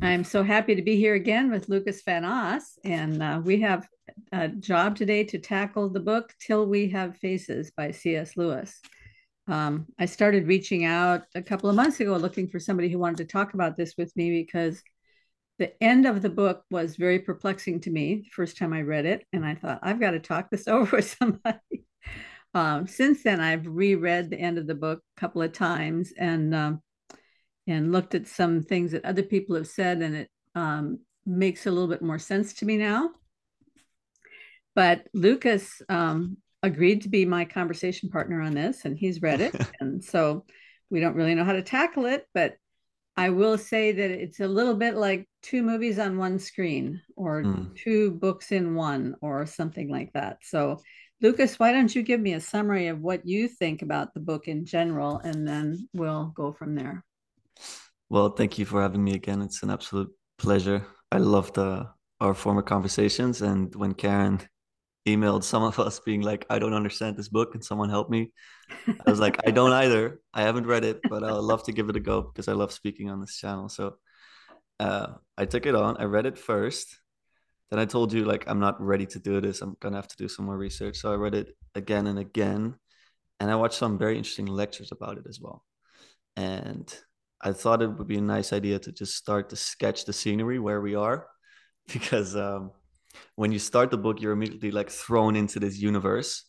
I'm so happy to be here again with Lucas Van Os, and uh, we have a job today to tackle the book Till We Have Faces by C.S. Lewis. Um, I started reaching out a couple of months ago looking for somebody who wanted to talk about this with me because the end of the book was very perplexing to me the first time I read it, and I thought, I've got to talk this over with somebody. Um, since then, I've reread the end of the book a couple of times, and um, and looked at some things that other people have said, and it um, makes a little bit more sense to me now. But Lucas um, agreed to be my conversation partner on this, and he's read it. and so we don't really know how to tackle it, but I will say that it's a little bit like two movies on one screen or mm. two books in one or something like that. So, Lucas, why don't you give me a summary of what you think about the book in general, and then we'll go from there. Well, thank you for having me again. It's an absolute pleasure. I loved uh, our former conversations, and when Karen emailed some of us being like, "I don't understand this book, and someone help me," I was like, "I don't either. I haven't read it, but I'd love to give it a go because I love speaking on this channel." So uh, I took it on. I read it first. Then I told you like I'm not ready to do this. I'm gonna have to do some more research. So I read it again and again, and I watched some very interesting lectures about it as well. And I thought it would be a nice idea to just start to sketch the scenery where we are, because um, when you start the book, you're immediately like thrown into this universe,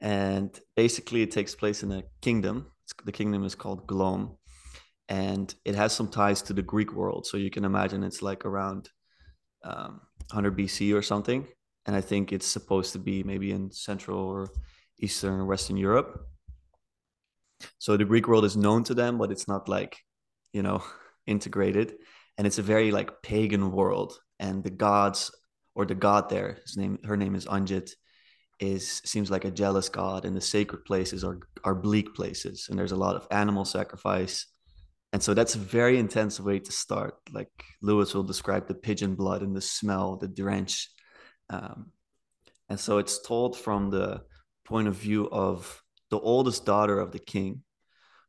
and basically it takes place in a kingdom. the kingdom is called Glome, and it has some ties to the Greek world. So you can imagine it's like around um, 100 BC or something, and I think it's supposed to be maybe in Central or Eastern or Western Europe. So the Greek world is known to them, but it's not like you know integrated. And it's a very like pagan world. And the gods or the god there his name her name is Ungit is seems like a jealous god. And the sacred places are are bleak places. And there's a lot of animal sacrifice. And so that's a very intense way to start. Like lewis will describe the pigeon blood and the smell the drench. Um, and so it's told from the point of view of the oldest daughter of the king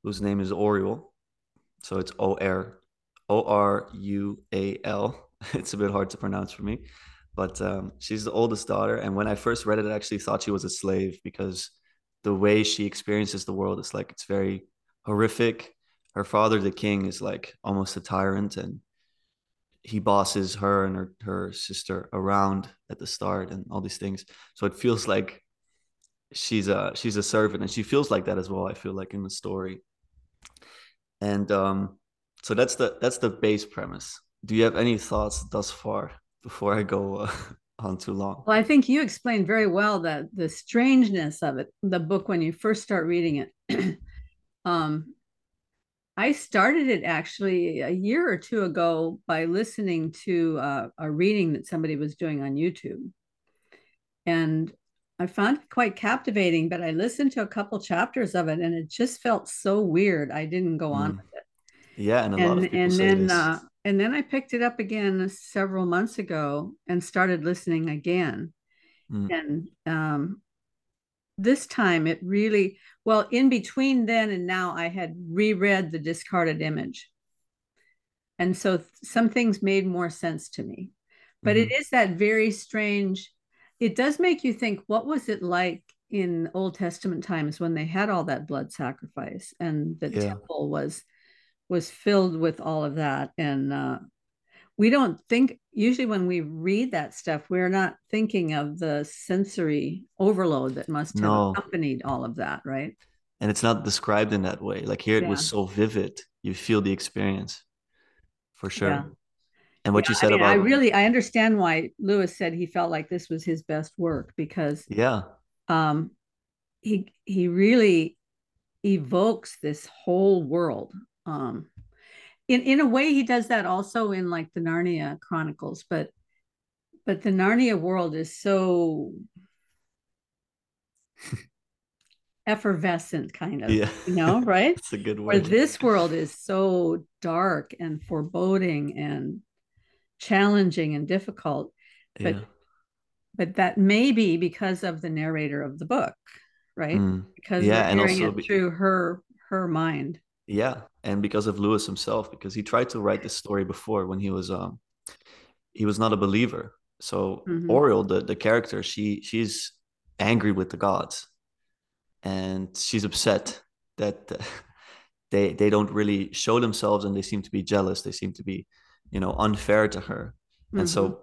whose name is Orual so it's O R O R U A L. It's a bit hard to pronounce for me, but um, she's the oldest daughter. And when I first read it, I actually thought she was a slave because the way she experiences the world is like it's very horrific. Her father, the king, is like almost a tyrant, and he bosses her and her, her sister around at the start and all these things. So it feels like she's a she's a servant, and she feels like that as well. I feel like in the story and um, so that's the that's the base premise. Do you have any thoughts thus far before I go uh, on too long? Well, I think you explained very well that the strangeness of it, the book when you first start reading it. um, I started it actually a year or two ago by listening to uh, a reading that somebody was doing on YouTube. And I found it quite captivating, but I listened to a couple chapters of it and it just felt so weird. I didn't go on mm. with it. Yeah, and a and, lot of people and say then this. Uh, and then I picked it up again several months ago and started listening again. Mm. And um, this time it really well in between then and now I had reread the discarded image, and so th- some things made more sense to me. But mm-hmm. it is that very strange it does make you think what was it like in old testament times when they had all that blood sacrifice and the yeah. temple was was filled with all of that? And uh, we don't think usually when we read that stuff we're not thinking of the sensory overload that must have no. accompanied all of that right? And it's not described in that way. Like here it was so vivid you feel the experience for sure. Yeah and what yeah, you said I mean, about I really I understand why Lewis said he felt like this was his best work because yeah. um he he really evokes this whole world um in in a way he does that also in like the Narnia chronicles but but the Narnia world is so effervescent kind of yeah. you know right? It's a good word. where this world is so dark and foreboding and challenging and difficult but yeah. but that may be because of the narrator of the book right mm. because yeah and also it through her her mind Yeah, and because of Lewis himself, because he tried to write this story before when he was um he was not a believer. So mm-hmm. Orual, the the character, she she's angry with the gods, and she's upset that they they don't really show themselves, and they seem to be jealous. They seem to be, you know, unfair to her, mm-hmm. and so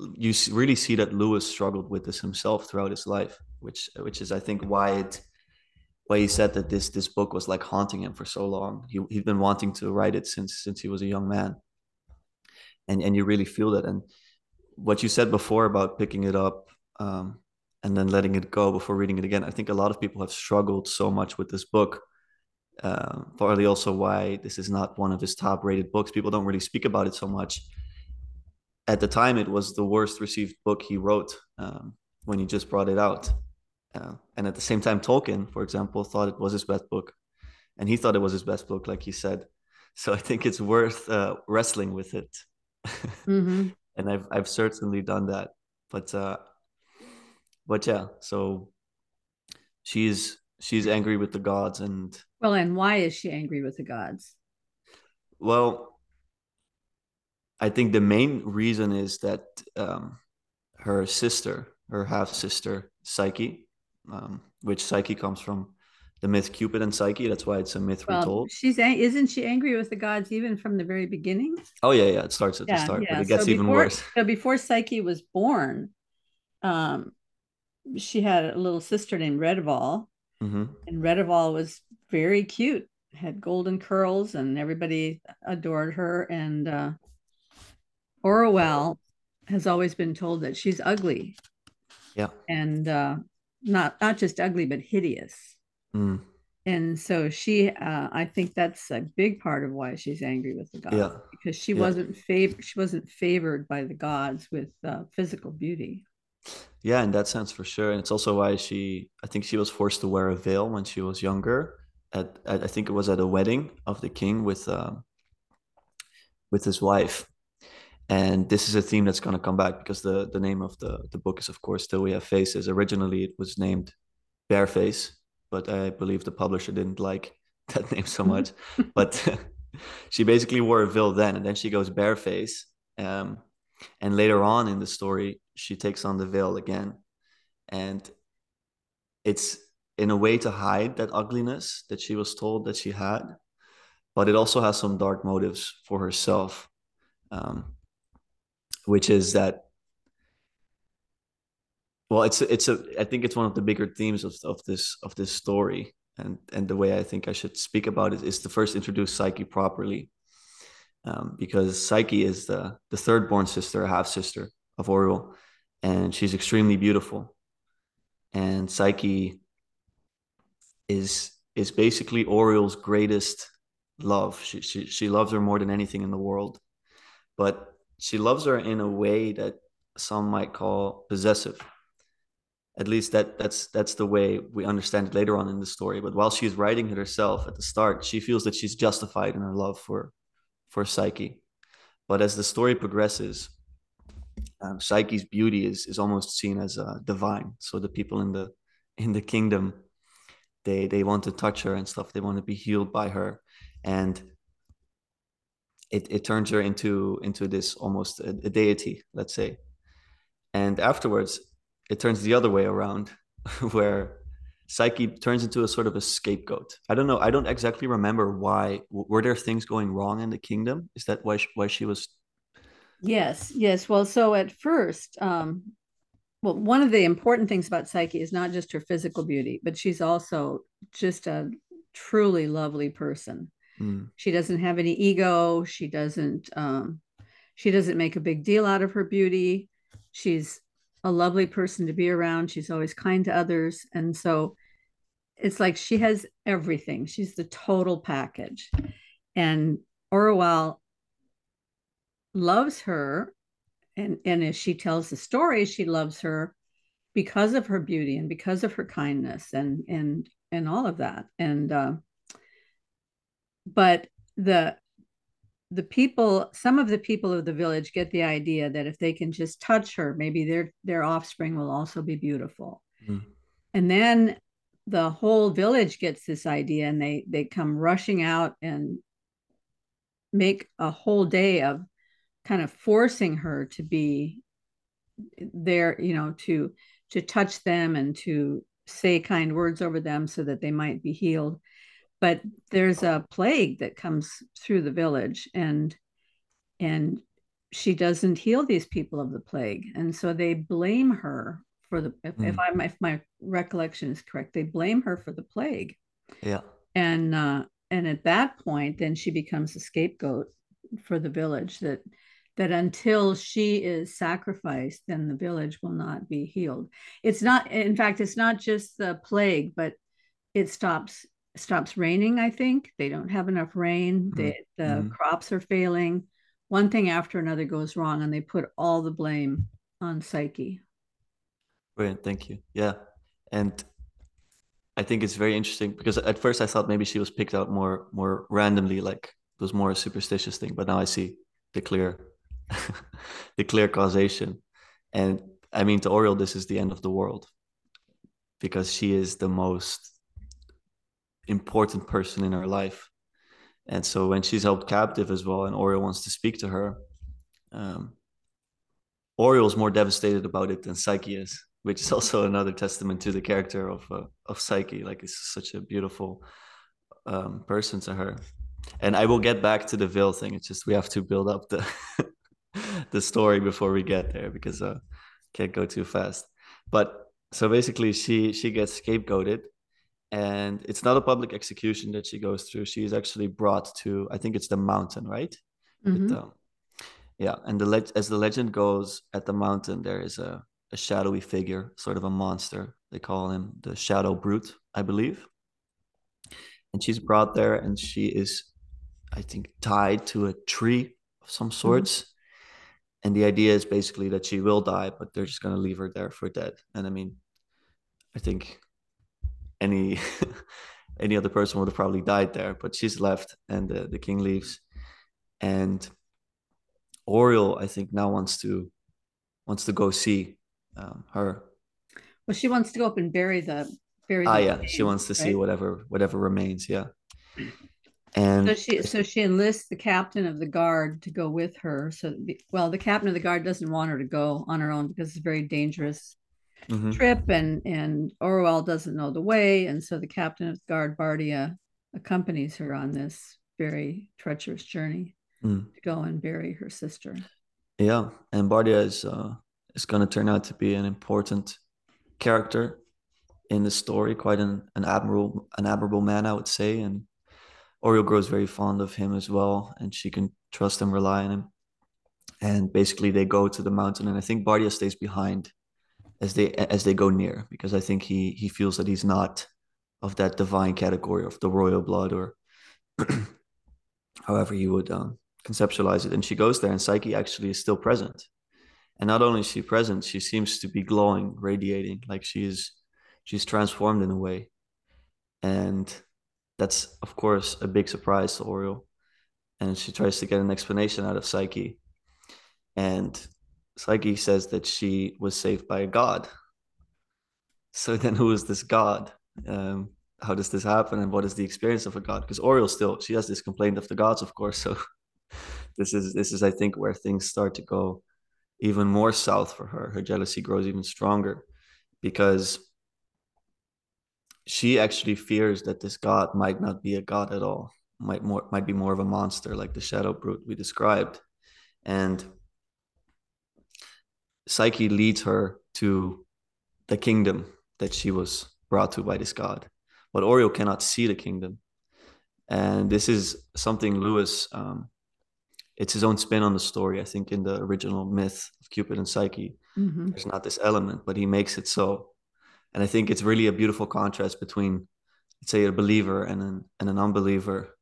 mm-hmm. you really see that Lewis struggled with this himself throughout his life, which which is I think why it why he said that this this book was like haunting him for so long. He he'd been wanting to write it since since he was a young man, and and you really feel that. And what you said before about picking it up um, and then letting it go before reading it again, I think a lot of people have struggled so much with this book. Uh, partly also why this is not one of his top rated books. People don't really speak about it so much. At the time, it was the worst received book he wrote um, when he just brought it out. Uh, and at the same time, Tolkien, for example, thought it was his best book, and he thought it was his best book, like he said. So I think it's worth uh, wrestling with it, mm-hmm. and I've I've certainly done that. But uh, but yeah, so she's she's angry with the gods, and well, and why is she angry with the gods? Well, I think the main reason is that um, her sister, her half sister Psyche, um, which Psyche comes from the myth Cupid and Psyche. That's why it's a myth well, retold. She's isn't she angry with the gods even from the very beginning? Oh yeah, yeah. It starts at yeah, the start, yeah. but it gets so even before, worse. So before Psyche was born, um, she had a little sister named Redival, mm-hmm. and Redival was very cute, had golden curls, and everybody adored her. And uh, Orual has always been told that she's ugly. Yeah, and uh, not not just ugly but hideous mm. and so she uh, i think that's a big part of why she's angry with the gods yeah. because she yeah. wasn't favored she wasn't favored by the gods with uh, physical beauty yeah in that sense for sure and it's also why she i think she was forced to wear a veil when she was younger at, at i think it was at a wedding of the king with um, with his wife. And this is a theme that's going to come back because the the name of the the book is of course Till We Have Faces. Originally it was named bareface but i believe the publisher didn't like that name so much. But she basically wore a veil then and then she goes bareface um, and later on in the story she takes on the veil again. And it's in a way to hide that ugliness that she was told that she had but it also has some dark motives for herself um, which is that well it's it's a i think it's one of the bigger themes of, of this of this story. And and the way i think i should speak about it is to first introduce psyche properly um, because psyche is the the third born sister half sister of Orual and she's extremely beautiful. And psyche is is basically Orual's greatest love. She, she she loves her more than anything in the world but she loves her in a way that some might call possessive. At least that that's that's the way we understand it later on in the story. But while she's writing it herself at the start she feels that she's justified in her love for for psyche. But as the story progresses um, psyche's beauty is is almost seen as uh, divine. So the people in the in the kingdom they they want to touch her and stuff. They want to be healed by her. And it, it turns her into into this almost a, a deity let's say. And afterwards it turns the other way around where psyche turns into a sort of a scapegoat. I don't know. I don't exactly remember why. Were there things going wrong in the kingdom? Is that why she, why she was yes yes. Well so at first um well one of the important things about psyche is not just her physical beauty but she's also just a truly lovely person Mm. She doesn't have any ego. She doesn't um, she doesn't make a big deal out of her beauty. She's a lovely person to be around. She's always kind to others. And so it's like she has everything. She's the total package. And Orual loves her. And, and as she tells the story, she loves her because of her beauty and because of her kindness and and and all of that. And uh, but the the people some of the people of the village get the idea that if they can just touch her maybe their their offspring will also be beautiful mm. and then the whole village gets this idea and they they come rushing out and make a whole day of kind of forcing her to be there you know to to touch them and to say kind words over them so that they might be healed. But there's a plague that comes through the village and and she doesn't heal these people of the plague. And so they blame her for the if, mm. if i if my recollection is correct they blame her for the plague. Yeah. And uh and at that point then she becomes a scapegoat for the village that that until she is sacrificed then the village will not be healed. It's not in fact it's not just the plague but it stops stops raining i think. They don't have enough rain. Mm-hmm. the mm-hmm. crops are failing. One thing after another goes wrong and they put all the blame on psyche. Brilliant thank you. Yeah and i think it's very interesting because at first i thought maybe she was picked out more more randomly like it was more a superstitious thing but now i see the clear the clear causation and i mean to Orual this is the end of the world because she is the most important person in her life. And so when she's held captive as well, and Orual wants to speak to her, um, Orual's more devastated about it than Psyche is, which is also another testament to the character of uh, of Psyche. Like it's such a beautiful um, person to her. And I will get back to the veil thing. It's just we have to build up the the story before we get there because uh, can't go too fast. But so basically, she she gets scapegoated and it's not a public execution that she goes through she is actually brought to i think it's the mountain right mm-hmm. um, yeah and the le- as the legend goes at the mountain there is a, a shadowy figure sort of a monster they call him the shadow brute i believe and she's brought there and she is i think tied to a tree of some mm-hmm. sorts mm-hmm. And the idea is basically that she will die but they're just going to leave her there for dead and i mean i think any any other person would have probably died there. But she's left, and the, the king leaves, and Orual, I think, now wants to wants to go see um, her. Well, she wants to go up and bury the bury. Ah, yeah, she wants to right? see whatever whatever remains. Yeah. And so she so she enlists the captain of the guard to go with her. So well, the captain of the guard doesn't want her to go on her own because it's a very dangerous mm-hmm. trip and and Orual doesn't know the way and so the captain of the guard Bardia accompanies her on this very treacherous journey mm. to go and bury her sister. Yeah, and Bardia is uh, is going to turn out to be an important character in the story, quite an, an admirable an admirable man, I would say, and Orual grows very fond of him as well, and she can trust and rely on him. And basically, they go to the mountain, and I think Bardia stays behind as they as they go near because I think he he feels that he's not of that divine category of the royal blood or however you would um, conceptualize it. And she goes there, and Psyche actually is still present. And not only is she present, she seems to be glowing, radiating, like she is she's transformed in a way. And that's of course a big surprise to Orual. And she tries to get an explanation out of Psyche. And Psyche says that she was saved by a god. So then, who is this god? Um, how does this happen, and what is the experience of a god? Because Orual still she has this complaint of the gods, of course. So this is this is I think where things start to go even more south for her. Her jealousy grows even stronger because she actually fears that this god might not be a god at all. Might more might be more of a monster like the shadow brute we described, and Psyche leads her to the kingdom that she was brought to by this god. But Orual cannot see the kingdom. And this is something Lewis, um, it's his own spin on the story. I think in the original myth of Cupid and Psyche, mm-hmm. there's not this element, but he makes it so. And I think it's really a beautiful contrast between, let's say, a believer and an, and an unbeliever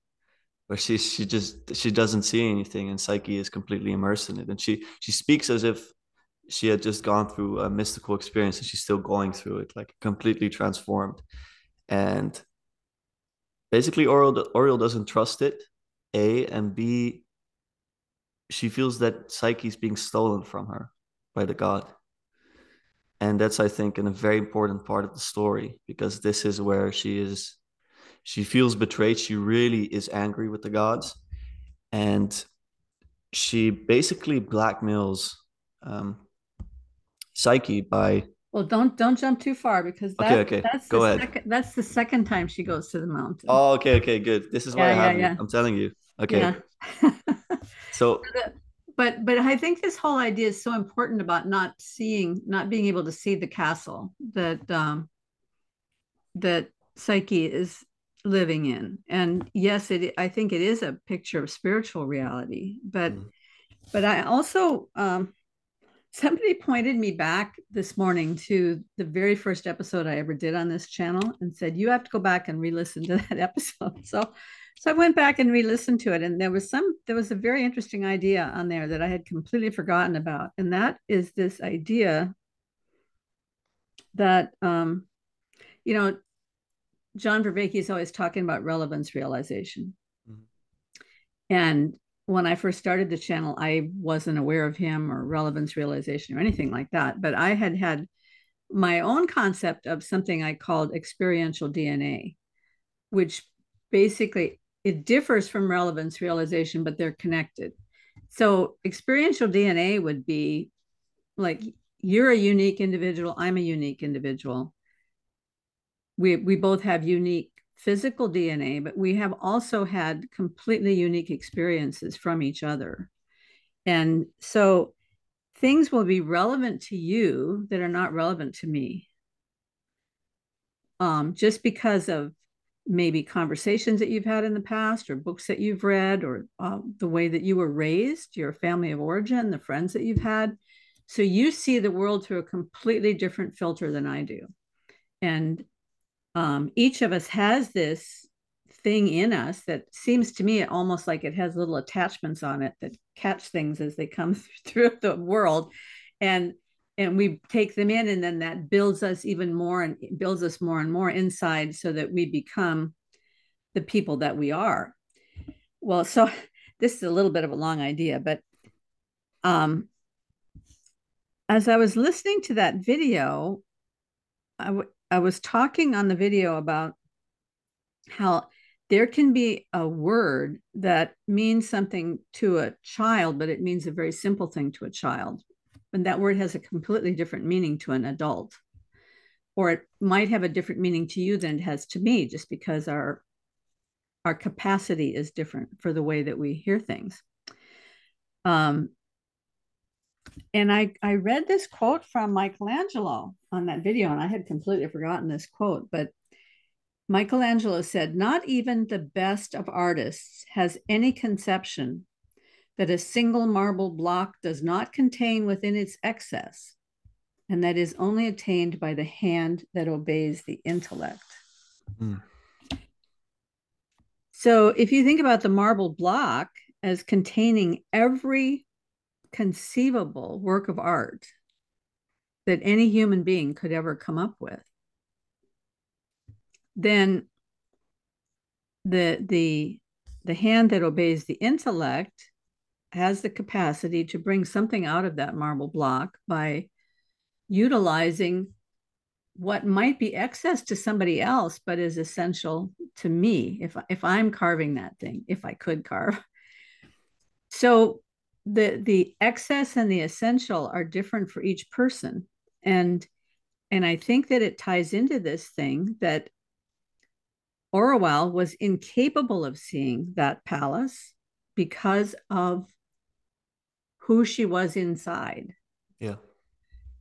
where she she just she doesn't see anything and psyche is completely immersed in it and she she speaks as if she had just gone through a mystical experience and she's still going through it, like completely transformed. And basically, Orual, Orual doesn't trust it, A, and B, she feels that Psyche is being stolen from her by the god. And that's i think in a very important part of the story because this is where she is she feels betrayed. She really is angry with the gods. And she basically blackmails um, psyche by well don't don't jump too far because that, okay. okay that's go ahead. second, that's the second time she goes to the mountain. Oh okay okay good. This is why yeah, i have yeah, i'm telling you. Okay. Yeah. so but but i think this whole idea is so important about not seeing not being able to see the castle that um that psyche is living in and yes it i think it is a picture of spiritual reality but mm. but i also um somebody pointed me back this morning to the very first episode i ever did on this channel and said you have to go back and re-listen to that episode so so i went back and re-listened to it and there was some there was a very interesting idea on there that i had completely forgotten about and that is this idea that um you know John Vervaeke is always talking about relevance realization. Mm-hmm. And when I first started the channel, I wasn't aware of him or relevance realization or anything like that. But I had had my own concept of something I called experiential DNA, which basically it differs from relevance realization, but they're connected. So experiential DNA would be like you're a unique individual, I'm a unique individual we we both have unique physical DNA, but we have also had completely unique experiences from each other. And so things will be relevant to you that are not relevant to me. Um, just because of maybe conversations that you've had in the past or books that you've read or uh, the way that you were raised, your family of origin, the friends that you've had. So you see the world through a completely different filter than I do. And um, each of us has this thing in us that seems to me almost like it has little attachments on it that catch things as they come through the world and and we take them in and then that builds us even more and builds us more and more inside so that we become the people that we are well so this is a little bit of a long idea but um as i was listening to that video I, w- I was talking on the video about how there can be a word that means something to a child, but it means a very simple thing to a child. And that word has a completely different meaning to an adult. Or it might have a different meaning to you than it has to me, just because our our capacity is different for the way that we hear things. Um, and I, I read this quote from Michelangelo on that video, and I had completely forgotten this quote, but Michelangelo said, Not even the best of artists has any conception that a single marble block does not contain within its excess, and that is only attained by the hand that obeys the intellect. Mm. So if you think about the marble block as containing every conceivable work of art that any human being could ever come up with, then the the the hand that obeys the intellect has the capacity to bring something out of that marble block by utilizing what might be excess to somebody else but is essential to me if if I'm carving that thing if I could carve. So the the excess and the essential are different for each person. And and i think that it ties into this thing that Orual was incapable of seeing that palace because of who she was inside yeah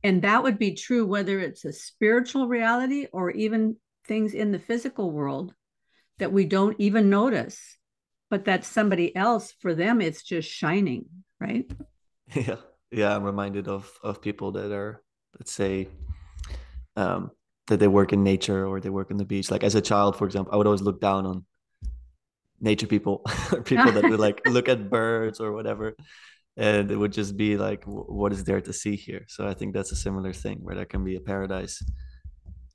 and that would be true whether it's a spiritual reality or even things in the physical world that we don't even notice but that somebody else for them it's just shining right? Yeah, yeah. I'm reminded of of people that are, let's say, um, that they work in nature or they work on the beach. Like as a child, for example, I would always look down on nature people, people that would like look at birds or whatever, and it would just be like, what is there to see here? So I think that's a similar thing where there can be a paradise.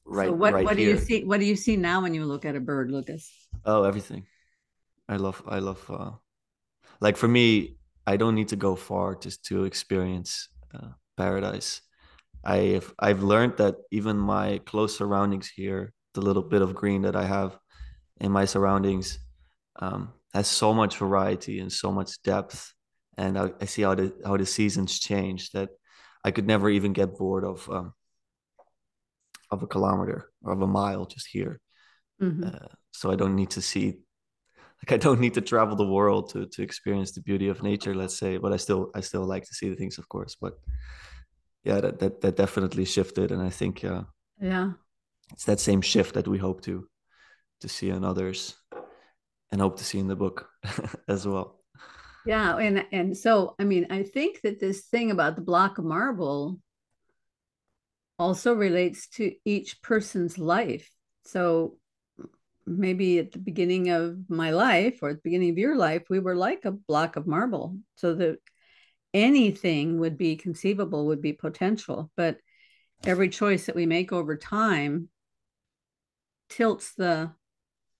Right. So what right what here. do you see? What do you see now when you look at a bird, Lucas? Oh, everything. I love I love uh, like for me I don't need to go far just to experience uh, paradise. I've I've learned that even my close surroundings here, the little bit of green that I have in my surroundings, um, has so much variety and so much depth. And I, I, see how the how the seasons change that I could never even get bored of um, of a kilometer or of a mile just here. Mm-hmm. Uh, so I don't need to see like I don't need to travel the world to to experience the beauty of nature, let's say. But I still I still like to see the things, of course. But yeah, that that, that definitely shifted, and I think uh, yeah, it's that same shift that we hope to to see in others, and hope to see in the book as well. Yeah, and and so I mean, I think that this thing about the block of marble also relates to each person's life. So maybe at the beginning of my life or at the beginning of your life, we were like a block of marble. So that anything would be conceivable, would be potential. But every choice that we make over time tilts the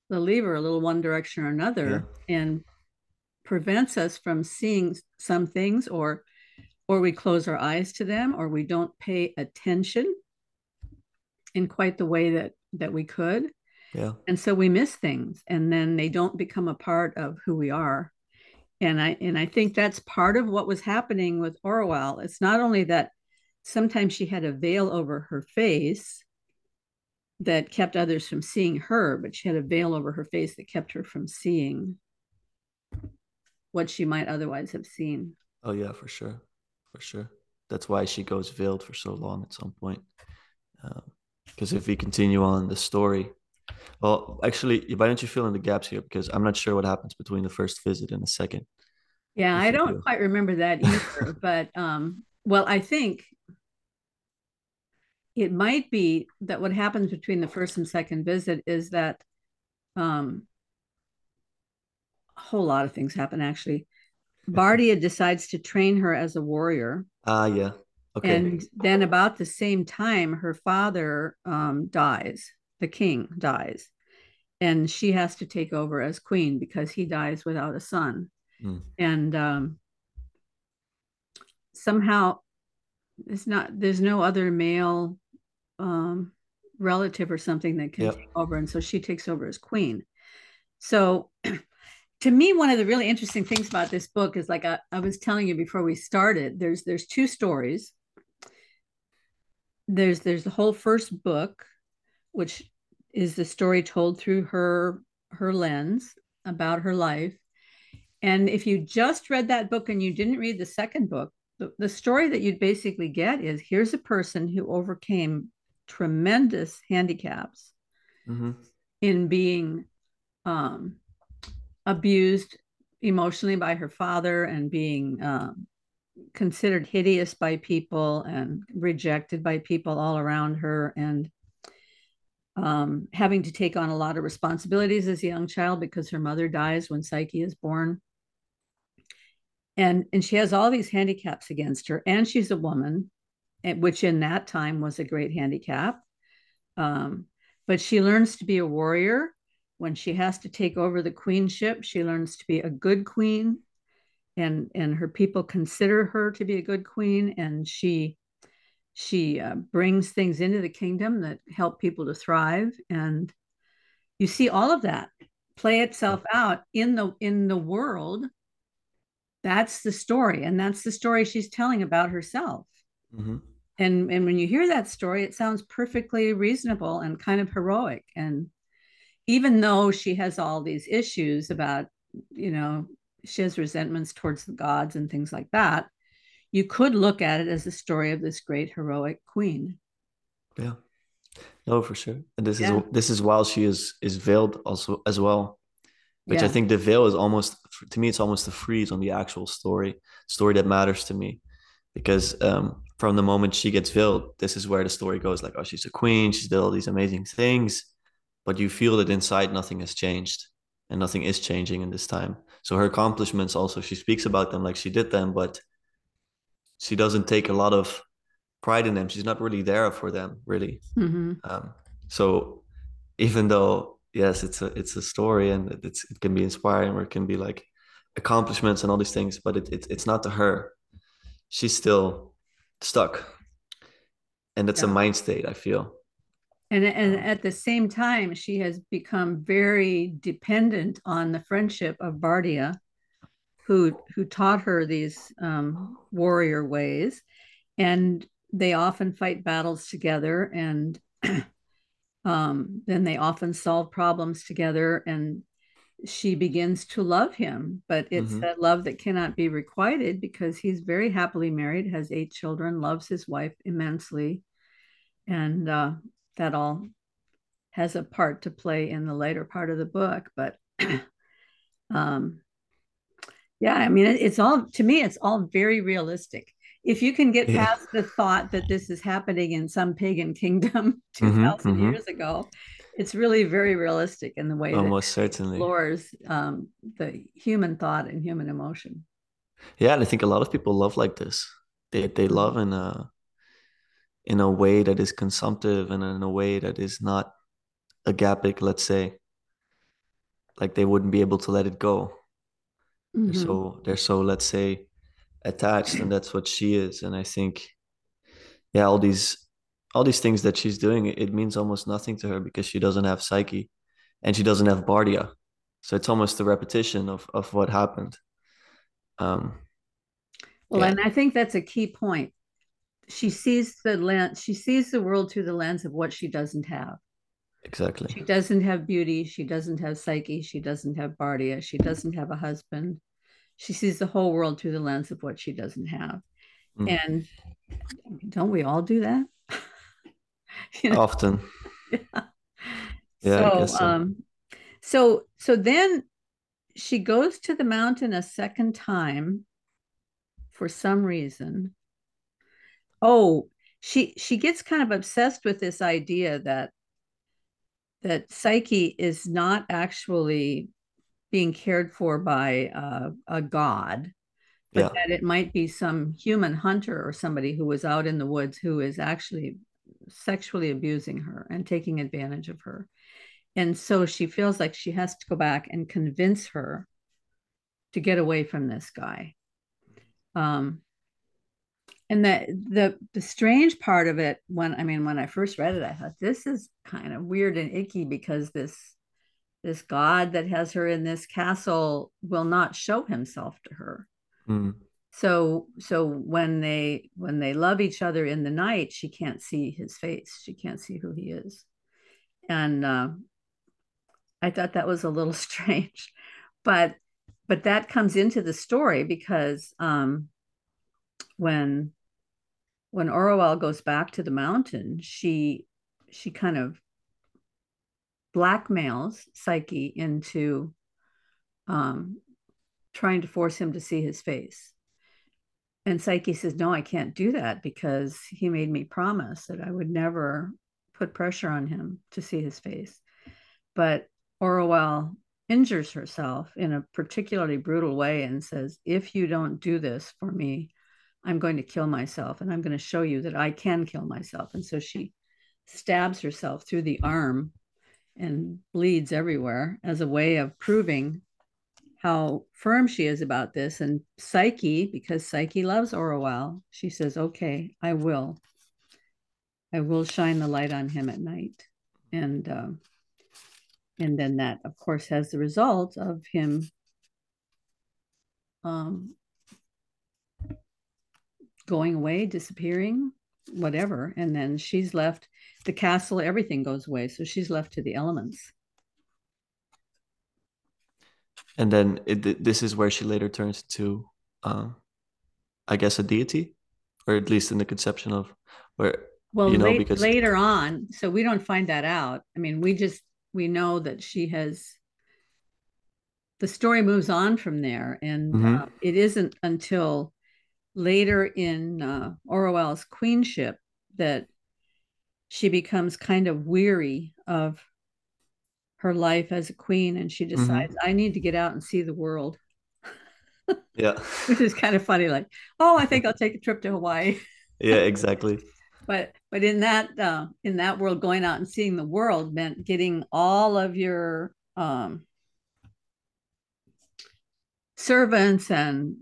the lever a little one direction or another yeah. and prevents us from seeing some things or or we close our eyes to them or we don't pay attention in quite the way that that we could yeah. And so we miss things and then they don't become a part of who we are. And I and I think that's part of what was happening with Orual It's not only that sometimes she had a veil over her face that kept others from seeing her, but she had a veil over her face that kept her from seeing what she might otherwise have seen. Oh yeah, for sure, for sure. That's why she goes veiled for so long at some point. Because um, if we continue on the story, well, actually, why don't you fill in the gaps here? Because I'm not sure what happens between the first visit and the second. Yeah, I don't do. quite remember that either. but um, well, I think it might be that what happens between the first and second visit is that um, a whole lot of things happen actually. Bardia decides to train her as a warrior. Ah, uh, yeah. Okay. And then about the same time, her father um, dies the king dies and she has to take over as queen because he dies without a son mm. and um, somehow it's not there's no other male um, relative or something that can yep. take over and so she takes over as queen so to me one of the really interesting things about this book is like I, I was telling you before we started there's there's two stories there's there's the whole first book which is the story told through her her lens about her life and if you just read that book and you didn't read the second book the, the story that you'd basically get is here's a person who overcame tremendous handicaps mm-hmm. in being um, abused emotionally by her father and being um, considered hideous by people and rejected by people all around her and um, having to take on a lot of responsibilities as a young child because her mother dies when Psyche is born. And, and she has all these handicaps against her, and she's a woman, eh, which in that time was a great handicap. Um, but she learns to be a warrior. When she has to take over the queenship, she learns to be a good queen, and and her people consider her to be a good queen, and she she uh, brings things into the kingdom that help people to thrive. And you see all of that play itself out in the in the world. That's the story. And that's the story she's telling about herself. Mm-hmm. and and when you hear that story it sounds perfectly reasonable and kind of heroic. And even though she has all these issues about you know she has resentments towards the gods and things like that you could look at it as the story of this great heroic queen. Yeah. No, for sure. And this yeah. is this is while she is is veiled also as well. Which yeah. I think the veil is almost to me it's almost a freeze on the actual story, story that matters to me. Because um, from the moment she gets veiled, this is where the story goes like, oh, she's a queen, she's did all these amazing things, but you feel that inside nothing has changed and nothing is changing in this time. So her accomplishments also, she speaks about them like she did them, but she doesn't take a lot of pride in them. She's not really there for them, really. Mm-hmm. Um, so even though yes, it's a it's a story and it's it can be inspiring or it can be like accomplishments and all these things, but it, it it's not to her. She's still stuck. and that's yeah. a mind state i feel and, and at the same time she has become very dependent on the friendship of bardia who who taught her these um, warrior ways. And they often fight battles together and um, then they often solve problems together and she begins to love him. But it's mm-hmm. that love that cannot be requited because he's very happily married has eight children loves his wife immensely. And uh, that all has a part to play in the later part of the book but um, yeah i mean it's all to me it's all very realistic if you can get yeah. past the thought that this is happening in some pagan kingdom 2000 mm-hmm, mm-hmm. years ago it's really very realistic in the way almost that certainly explores um, the human thought and human emotion yeah and i think a lot of people love like this they they mm-hmm. love and a in a way that is consumptive and in a way that is not agapic let's say like they wouldn't be able to let it go. Mm-hmm. they're so they're so let's say attached and that's what she is. And i think yeah all these all these things that she's doing it means almost nothing to her because she doesn't have psyche and she doesn't have bardia. So it's almost a repetition of of what happened. Um well yeah. and i think that's a key point she sees the lens she sees the world through the lens of what she doesn't have. Exactly. She doesn't have beauty she doesn't have psyche she doesn't have bardia she doesn't have a husband. She sees the whole world through the lens of what she doesn't have. Mm. and don't we all do that? You know? often. Yeah, yeah so, so. um so so then she goes to the mountain a second time for some reason oh she she gets kind of obsessed with this idea that that psyche is not actually being cared for by uh, a god, but yeah. that it might be some human hunter or somebody who was out in the woods who is actually sexually abusing her and taking advantage of her. And so she feels like she has to go back and convince her to get away from this guy. Um, and the the the strange part of it when I mean when I first read it, I thought this is kind of weird and icky because this this god that has her in this castle will not show himself to her. Mm. so so when they when they love each other in the night she can't see his face. She can't see who he is. And uh, i thought that was a little strange. But but that comes into the story because um, when when Orual goes back to the mountain, she she kind of blackmails Psyche into um, trying to force him to see his face. And Psyche says, No, I can't do that because he made me promise that I would never put pressure on him to see his face. But Orual injures herself in a particularly brutal way and says, If you don't do this for me, I'm going to kill myself and I'm going to show you that I can kill myself. And so she stabs herself through the arm and bleeds everywhere as a way of proving how firm she is about this. And Psyche, because Psyche loves Orual, she says, Okay, I will. I will shine the light on him at night. And uh, and then that, of course, has the result of him um, going away, disappearing, whatever. And then she's left the castle, everything goes away. So she's left to the elements. And then it, this is where she later turns to, uh, I guess, a deity, or at least in the conception of where. Well, you know, late, because later on, so we don't find that out. I mean, we just we know that she has. The story moves on from there, and mm-hmm. uh, it isn't until later in uh, Orual's queenship that she becomes kind of weary of her life as a queen and she mm-hmm. decides mm-hmm. i need to get out and see the world yeah which is kind of funny like oh i think i'll take a trip to hawaii yeah exactly but but in that uh, in that world going out and seeing the world meant getting all of your um, servants and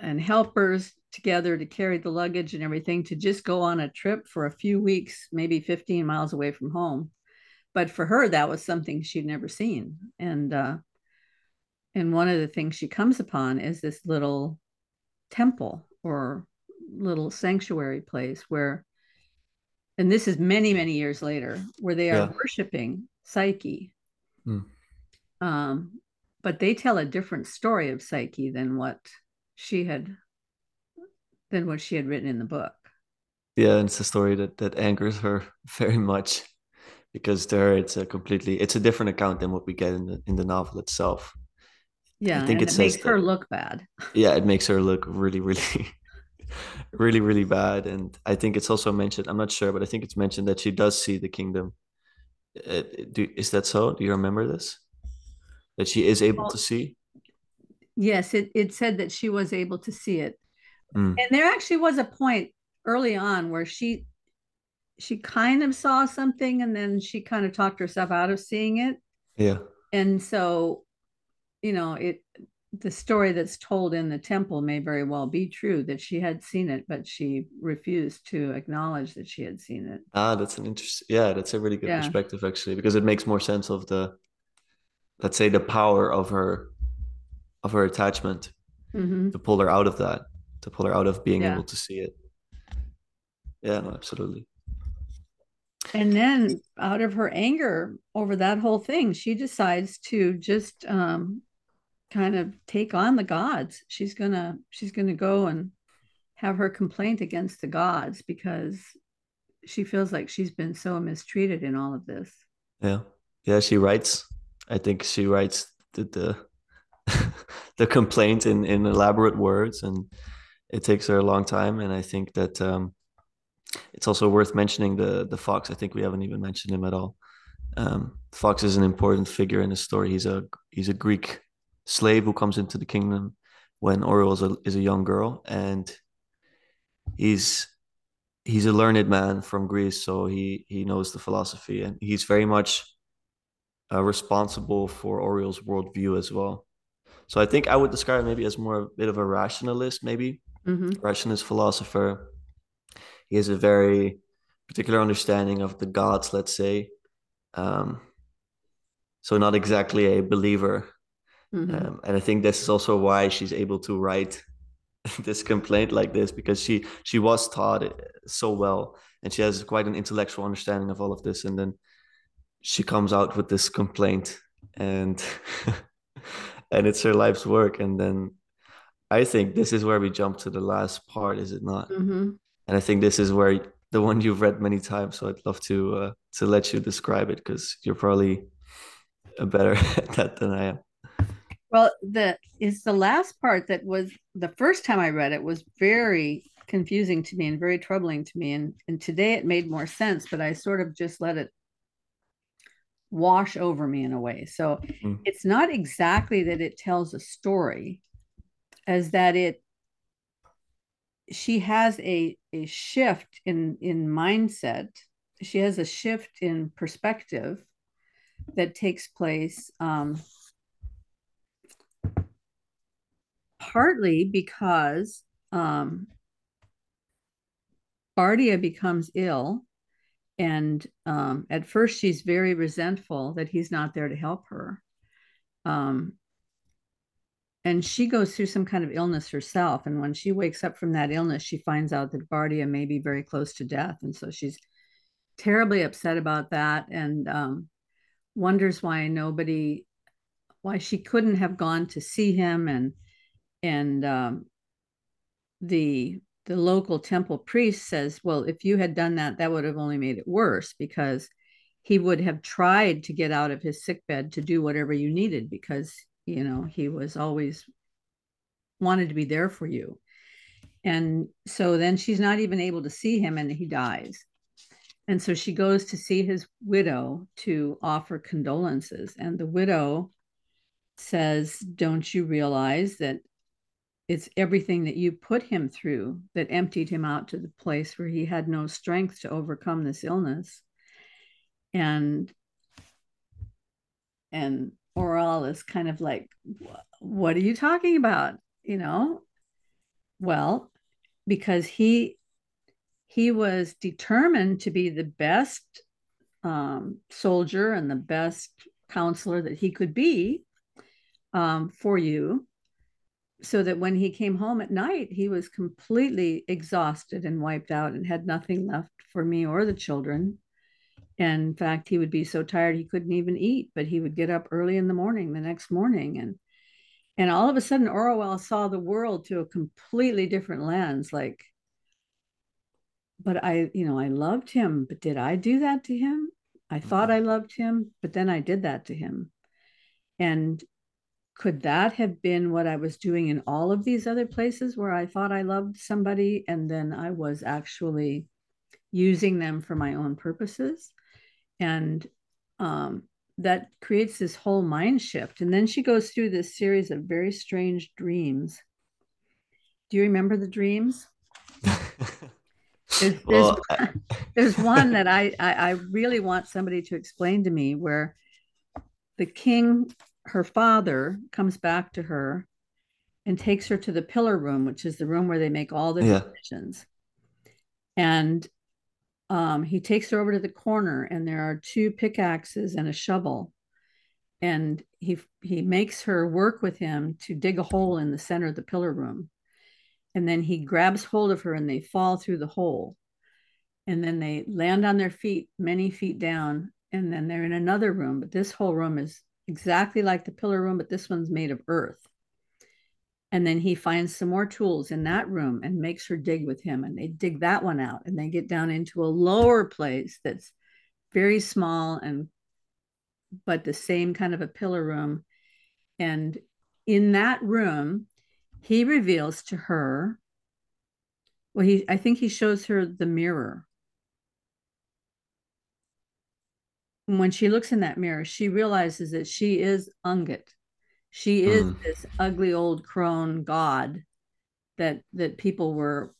and helpers together to carry the luggage and everything to just go on a trip for a few weeks, maybe 15 miles away from home. But for her, that was something she'd never seen. And uh, and one of the things she comes upon is this little temple or little sanctuary place where and this is many many years later where they are yeah. worshiping psyche mm. um, but they tell a different story of psyche than what she had than what she had written in the book yeah and it's a story that that angers her very much because there it's a completely it's a different account than what we get in the in the novel itself yeah, I think it, it makes her look bad. Yeah, it makes her look really, really, really, really bad. And I think it's also mentioned. I'm not sure, but I think it's mentioned that she does see the kingdom. Uh, do, is that so? Do you remember this? That she is able well, to see. Yes, it it said that she was able to see it, mm. and there actually was a point early on where she she kind of saw something, and then she kind of talked herself out of seeing it. Yeah. And so you know, it the story that's told in the temple may very well be true that she had seen it, but she refused to acknowledge that she had seen it. Ah, that's an interesting. Yeah, that's a really good yeah. perspective actually, because it makes more sense of the, let's say, the power of her, of her attachment, mm-hmm. to pull her out of that, to pull her out of being yeah. able to see it. Yeah, no, absolutely. And then, out of her anger over that whole thing, she decides to just um, kind of take on the gods. She's gonna she's gonna go and have her complaint against the gods because she feels like she's been so mistreated in all of this. Yeah, yeah. She writes. I think she writes the the, the complaint in in elaborate words, and it takes her a long time. And I think that um, it's also worth mentioning the the fox. I think we haven't even mentioned him at all. Um, fox is an important figure in the story. He's a he's a Greek slave who comes into the kingdom when Orual is a, is a young girl, and he's he's a learned man from Greece, so he he knows the philosophy, and he's very much uh, responsible for Orual's worldview as well. So I think I would describe maybe as more a bit of a rationalist, maybe mm-hmm. rationalist philosopher. He has a very particular understanding of the gods, let's say. Um, so not exactly a believer Mm-hmm. Um, and I think this is also why she's able to write this complaint like this because she she was taught so well and she has quite an intellectual understanding of all of this and then she comes out with this complaint and and it's her life's work and then i think this is where we jump to the last part is it not mm-hmm. and i think this is where the one you've read many times so i'd love to uh, to let you describe it because you're probably a better at that than i am well, the is the last part that was the first time I read it was very confusing to me and very troubling to me. And and today it made more sense, but I sort of just let it wash over me in a way. So mm-hmm. it's not exactly that it tells a story, as that it she has a a shift in in mindset. She has a shift in perspective that takes place um, partly because um, Bardia becomes ill. And um, at first, she's very resentful that he's not there to help her. Um, and she goes through some kind of illness herself. And when she wakes up from that illness, she finds out that Bardia may be very close to death. And so she's terribly upset about that and um, wonders why nobody, why she couldn't have gone to see him and and um, the the local temple priest says, well, if you had done that, that would have only made it worse because he would have tried to get out of his sick bed to do whatever you needed because you know he was always wanted to be there for you. And so then she's not even able to see him and he dies. And so she goes to see his widow to offer condolences. And the widow says don't you realize that it's everything that you put him through that emptied him out to the place where he had no strength to overcome this illness. And and Orual is kind of like what are you talking about? You know? Well, because he he was determined to be the best um, soldier and the best counselor that he could be um, for you so that when he came home at night he was completely exhausted and wiped out and had nothing left for me or the children. And in fact he would be so tired he couldn't even eat but he would get up early in the morning the next morning and and all of a sudden orual saw the world through a completely different lens like but i you know i loved him but did i do that to him? I thought mm-hmm. i loved him but then i did that to him. And could that have been what i was doing in all of these other places where i thought i loved somebody and then i was actually using them for my own purposes and um, that creates this whole mind shift. And then she goes through this series of very strange dreams. Do you remember the dreams? there's, well, there's, one, there's, one that I, I, I really want somebody to explain to me where the king, her father, comes back to her and takes her to the pillar room, which is the room where they make all the yeah. decisions. And um, he takes her over to the corner and there are two pickaxes and a shovel and he he makes her work with him to dig a hole in the center of the pillar room and then he grabs hold of her and they fall through the hole and then they land on their feet many feet down and then they're in another room but this whole room is exactly like the pillar room but this one's made of earth and then he finds some more tools in that room and makes her dig with him. And they dig that one out and they get down into a lower place that's very small and but the same kind of a pillar room. And in that room, he reveals to her, well, he I think he shows her the mirror. And when she looks in that mirror, she realizes that she is Ungit she is mm. this ugly old crone god that that people were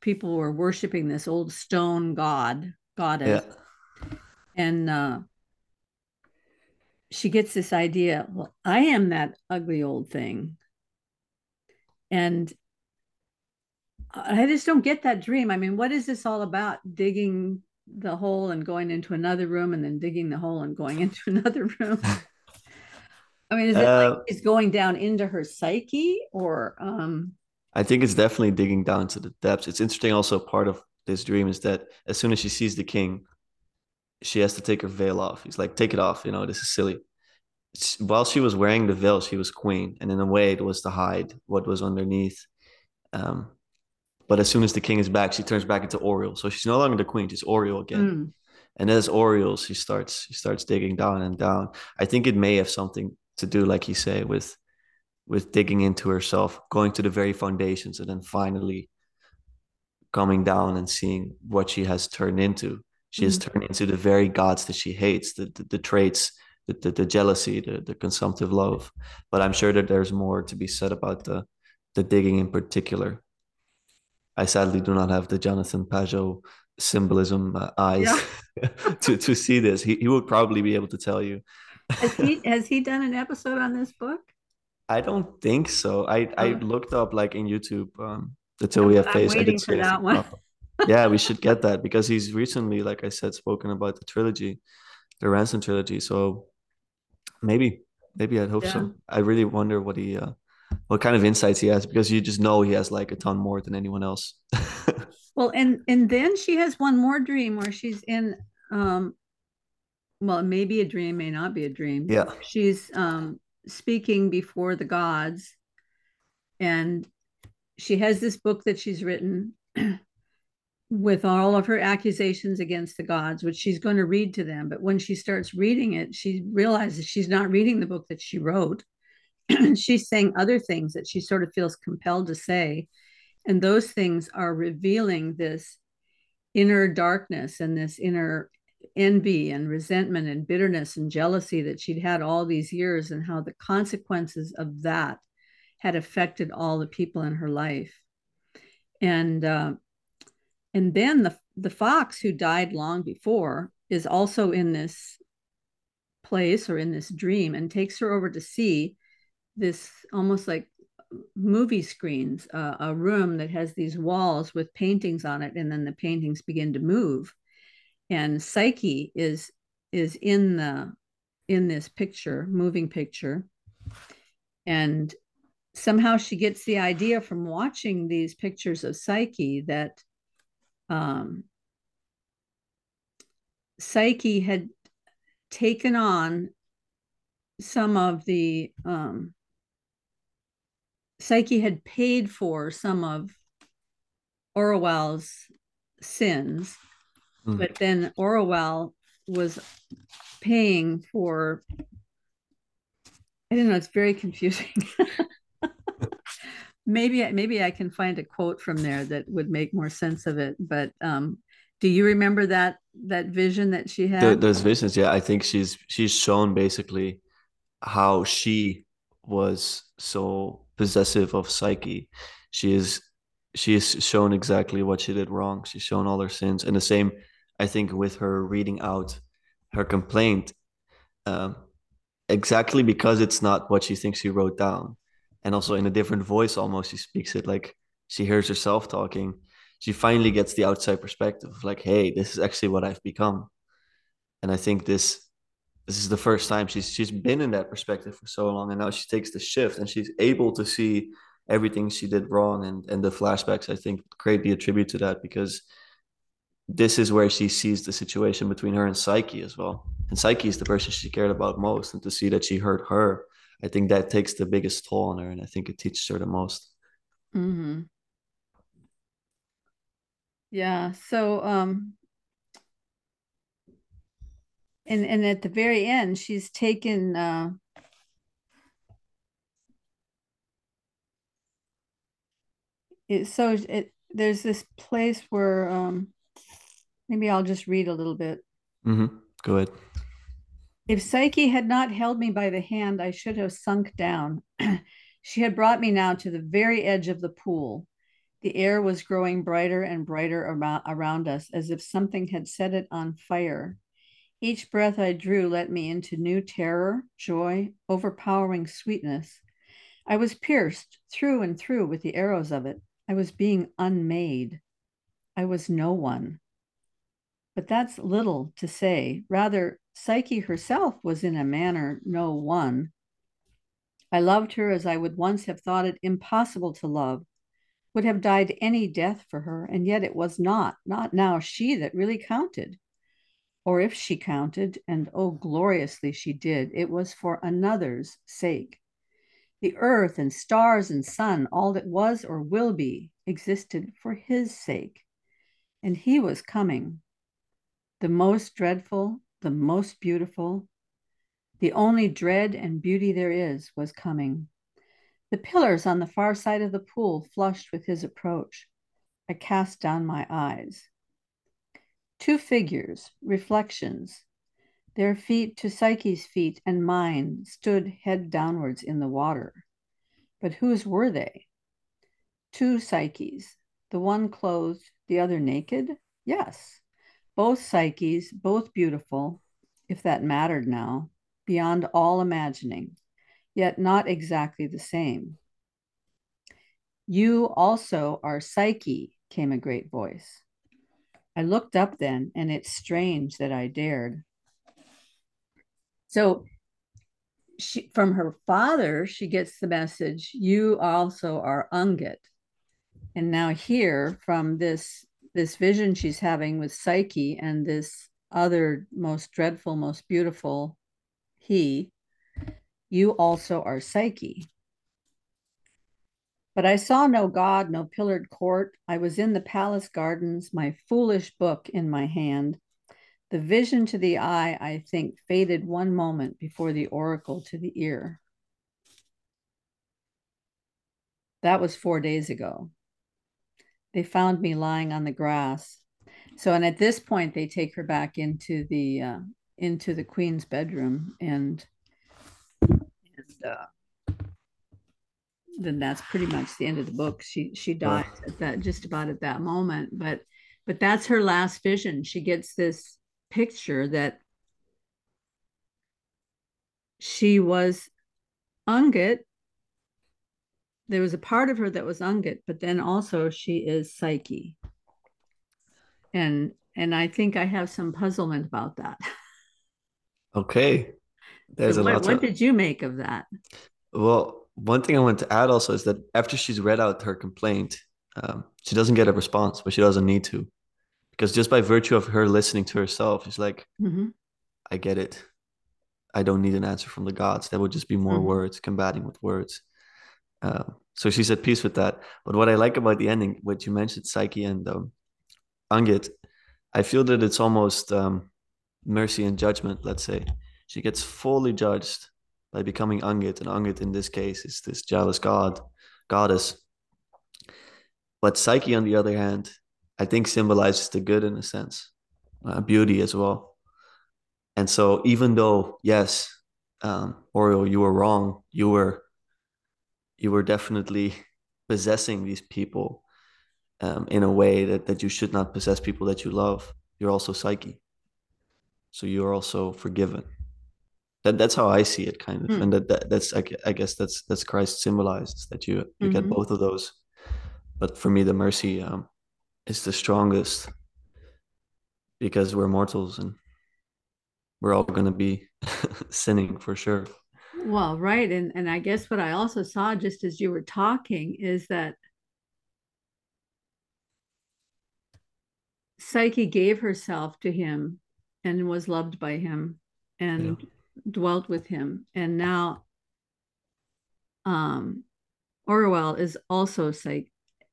people were worshiping this old stone god goddess. Yeah. And uh she gets this idea, well, I am that ugly old thing. And I just don't get that dream. I mean, what is this all about? Digging the hole and going into another room and then digging the hole and going into another room. I mean, is it uh, like it's going down into her psyche or um I think it's definitely digging down to the depths. It's interesting also part of this dream is that as soon as she sees the king, she has to take her veil off. He's like, take it off, you know, this is silly. While she was wearing the veil, she was queen, and in a way it was to hide what was underneath. Um, but as soon as the king is back, she turns back into Orual. So she's no longer the queen, she's Orual again. Mm. And as Orual, she starts she starts digging down and down. I think it may have something to do like you say with with digging into herself going to the very foundations and then finally coming down and seeing what she has turned into she mm-hmm. has turned into the very gods that she hates the the, the traits the, the, the, jealousy the, the consumptive love but i'm sure that there's more to be said about the the digging in particular i sadly do not have the jonathan pageau symbolism uh, eyes yeah. to to see this he, he would probably be able to tell you has he has he done an episode on this book? I don't think so. I oh. I looked up like in YouTube um the Till We Have Face. I'm waiting for that one. yeah, we should get that because he's recently, like I said, spoken about the trilogy, the Ransom trilogy. So maybe, maybe I'd hope yeah. so. I really wonder what he, uh, what kind of insights he has because you just know he has like a ton more than anyone else. well, and and then she has one more dream where she's in um well, it may be a dream, may not be a dream. Yeah. She's um, speaking before the gods, and she has this book that she's written with all of her accusations against the gods, which she's going to read to them. But when she starts reading it, she realizes she's not reading the book that she wrote. she's saying other things that she sort of feels compelled to say. And those things are revealing this inner darkness and this inner envy and resentment and bitterness and jealousy that she'd had all these years and how the consequences of that had affected all the people in her life and uh, and then the the fox who died long before is also in this place or in this dream and takes her over to see this almost like movie screens, uh, a room that has these walls with paintings on it, and then the paintings begin to move. And Psyche is is in the in this picture, moving picture, and somehow she gets the idea from watching these pictures of Psyche that um, Psyche had taken on some of the um, Psyche had paid for some of Orual's sins, mm. but then Orual was paying for. I don't know. It's very confusing. maybe maybe I can find a quote from there that would make more sense of it. But um, do you remember that that vision that she had? The, those visions, yeah. I think she's she's shown basically how she was so possessive of Psyche. She is she is shown exactly what she did wrong. She's shown all her sins, and the same, I think, with her reading out her complaint, um, exactly because it's not what she thinks she wrote down, and also in a different voice. Almost, she speaks it like she hears herself talking. She finally gets the outside perspective, of like, "Hey, this is actually what I've become," and I think this this is the first time she's she's been in that perspective for so long and now she takes the shift and she's able to see everything she did wrong and and the flashbacks i think greatly attribute to that because this is where she sees the situation between her and psyche as well and psyche is the person she cared about most and to see that she hurt her i think that takes the biggest toll on her and i think it teaches her the most mm-hmm. yeah so um and and at the very end she's taken uh it so it there's this place where um maybe i'll just read a little bit. Mm-hmm. go ahead. If psyche had not held me by the hand i should have sunk down. She had brought me now to the very edge of the pool. The air was growing brighter and brighter around, around us as if something had set it on fire each breath I drew let me into new terror, joy, overpowering sweetness. I was pierced through and through with the arrows of it. I was being unmade. I was no one. But that's little to say. Rather, Psyche herself was in a manner no one. I loved her as I would once have thought it impossible to love, would have died any death for her, and yet it was not, not now she that really counted or if she counted, and oh, gloriously she did, it was for another's sake. The earth and stars and sun, all that was or will be, existed for his sake. And he was coming. The most dreadful, the most beautiful, the only dread and beauty there is was coming. The pillars on the far side of the pool flushed with his approach. I cast down my eyes. Two figures, reflections. Their feet to Psyche's feet and mine stood head downwards in the water. But whose were they? Two Psyches, the one clothed, the other naked? Yes. Both Psyches, both beautiful, if that mattered now, beyond all imagining, yet not exactly the same. You also are Psyche, came a great voice. I looked up then, and it's strange that I dared. So she from her father, she gets the message, you also are Ungit. And now here from this this vision she's having with Psyche and this other most dreadful, most beautiful he, you also are Psyche. But I saw no God, no pillared court. I was in the palace gardens, my foolish book in my hand. The vision to the eye, I think, faded one moment before the oracle to the ear. That was four days ago. They found me lying on the grass. So, and at this point, they take her back into the uh, into the queen's bedroom, and and uh, then that's pretty much the end of the book. She she dies at that just about at that moment. But but that's her last vision. She gets this picture that she was Ungit, there was a part of her that was Ungit, but then also she is Psyche. And and I think I have some puzzlement about that. Okay. There's So a what, lot what to did you make of that? well, one thing I want to add also is that after she's read out her complaint, um, she doesn't get a response, but she doesn't need to. Because just by virtue of her listening to herself, she's like, Mhm, I get it. I don't need an answer from the gods. That would just be more Mhm. words, combating with words. Um, so she's at peace with that. But what I like about the ending, what you mentioned, Psyche and um, Ungit, I feel that it's almost um, mercy and judgment, let's say. She gets fully judged by becoming Ungit, and Ungit in this case is this jealous god, goddess. But Psyche, on the other hand, I think symbolizes the good in a sense, uh, beauty as well. And so, even though, yes, um, Orual, you were wrong, you were you were definitely possessing these people um, in a way that, that you should not possess people that you love. You're also psyche. So you're also forgiven. That that's how I see it, kind of, Hmm. and that, that that's I, I guess that's that's Christ symbolized that you you get Mhm. both of those. But for me, the mercy um, is the strongest because we're mortals and we're all gonna be sinning for sure. Well, right. And and I guess what I also saw just as you were talking is that Psyche gave herself to him and was loved by him and dwelt with him. And now um Orual is also psych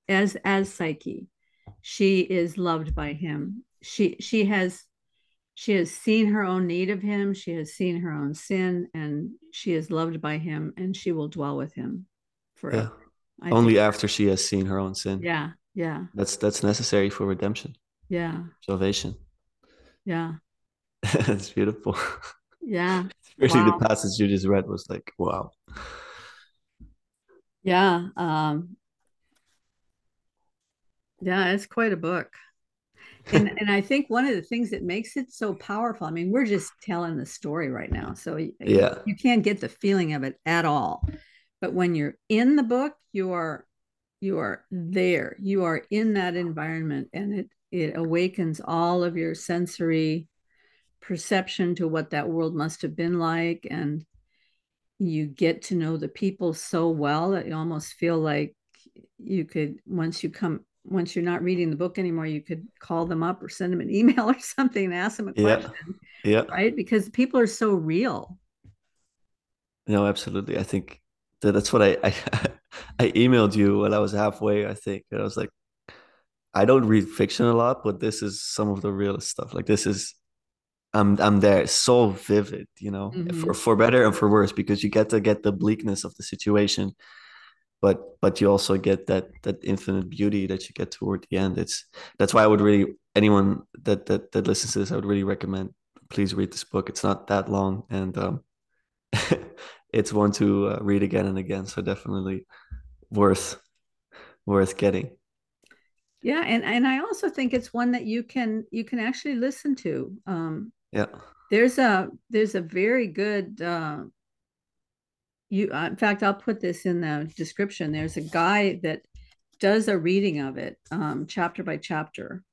as as Psyche. She is loved by him. She she has she has seen her own need of him, she has seen her own sin, and she is loved by him, and she will dwell with him Yeah. forever. I Only after she has seen her own sin. yeah, yeah, That's that's necessary for redemption, yeah, salvation. yeah, it's beautiful. yeah, Especially Wow. the passage you just read was like, wow. yeah. Um, yeah, it's quite a book. And and I think one of the things that makes it so powerful, I mean, we're just telling the story right now. So Yeah. you can't get the feeling of it at all. But when you're in the book, you are you are there. You are in that environment and it it awakens all of your sensory perception to what that world must have been like and you get to know the people so well that you almost feel like you could once you come once you're not reading the book anymore you could call them up or send them an email or something and ask them a Yeah. question Yeah. right because people are so real No, absolutely. I think that that's what I, I I emailed you when I was halfway, I think. And I was like, I don't read fiction a lot, but this is some of the realest stuff. Like this is I'm I'm there. It's so vivid, you know, Mhm. for for better and for worse, because you get to get the bleakness of the situation, but but you also get that that infinite beauty that you get toward the end. It's that's why I would really anyone that that that listens to this, I would really recommend please read this book. It's not that long and um it's one to uh, read again and again. So definitely worth worth getting. yeah and and i also think it's one that you can you can actually listen to um Yeah. there's a there's a very good uh you uh, in fact i'll put this in the description there's a guy that does a reading of it um chapter by chapter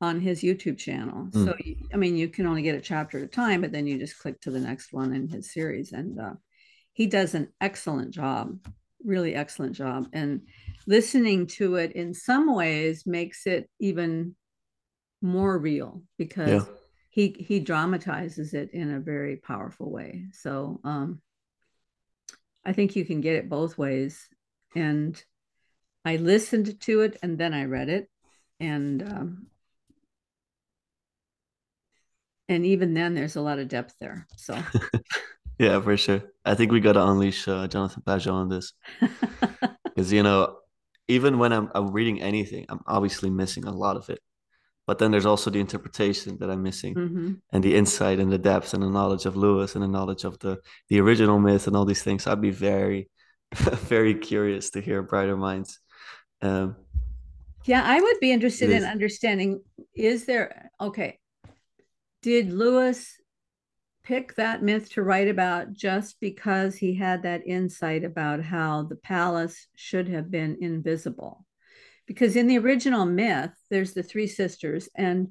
on his youtube channel Mm. so i mean you can only get a chapter at a time but then you just click to the next one in his series and uh he does an excellent job really excellent job and listening to it in some ways makes it even more real because Yeah. He he dramatizes it in a very powerful way. So um i think you can get it both ways. And i listened to it and then i read it. And um and even then there's a lot of depth there. So. Yeah, for sure. I think we got to unleash uh, Jonathan Pageau on this. Because you know, even when I'm I'm reading anything, I'm obviously missing a lot of it. But then there's also the interpretation that I'm missing, Mhm. and the insight and the depth and the knowledge of Lewis and the knowledge of the the original myth and all these things. I'd be very, very curious to hear brighter minds. Um, yeah i would be interested in understanding is there okay did lewis pick that myth to write about just because he had that insight about how the palace should have been invisible. Because in the original myth, there's the three sisters, and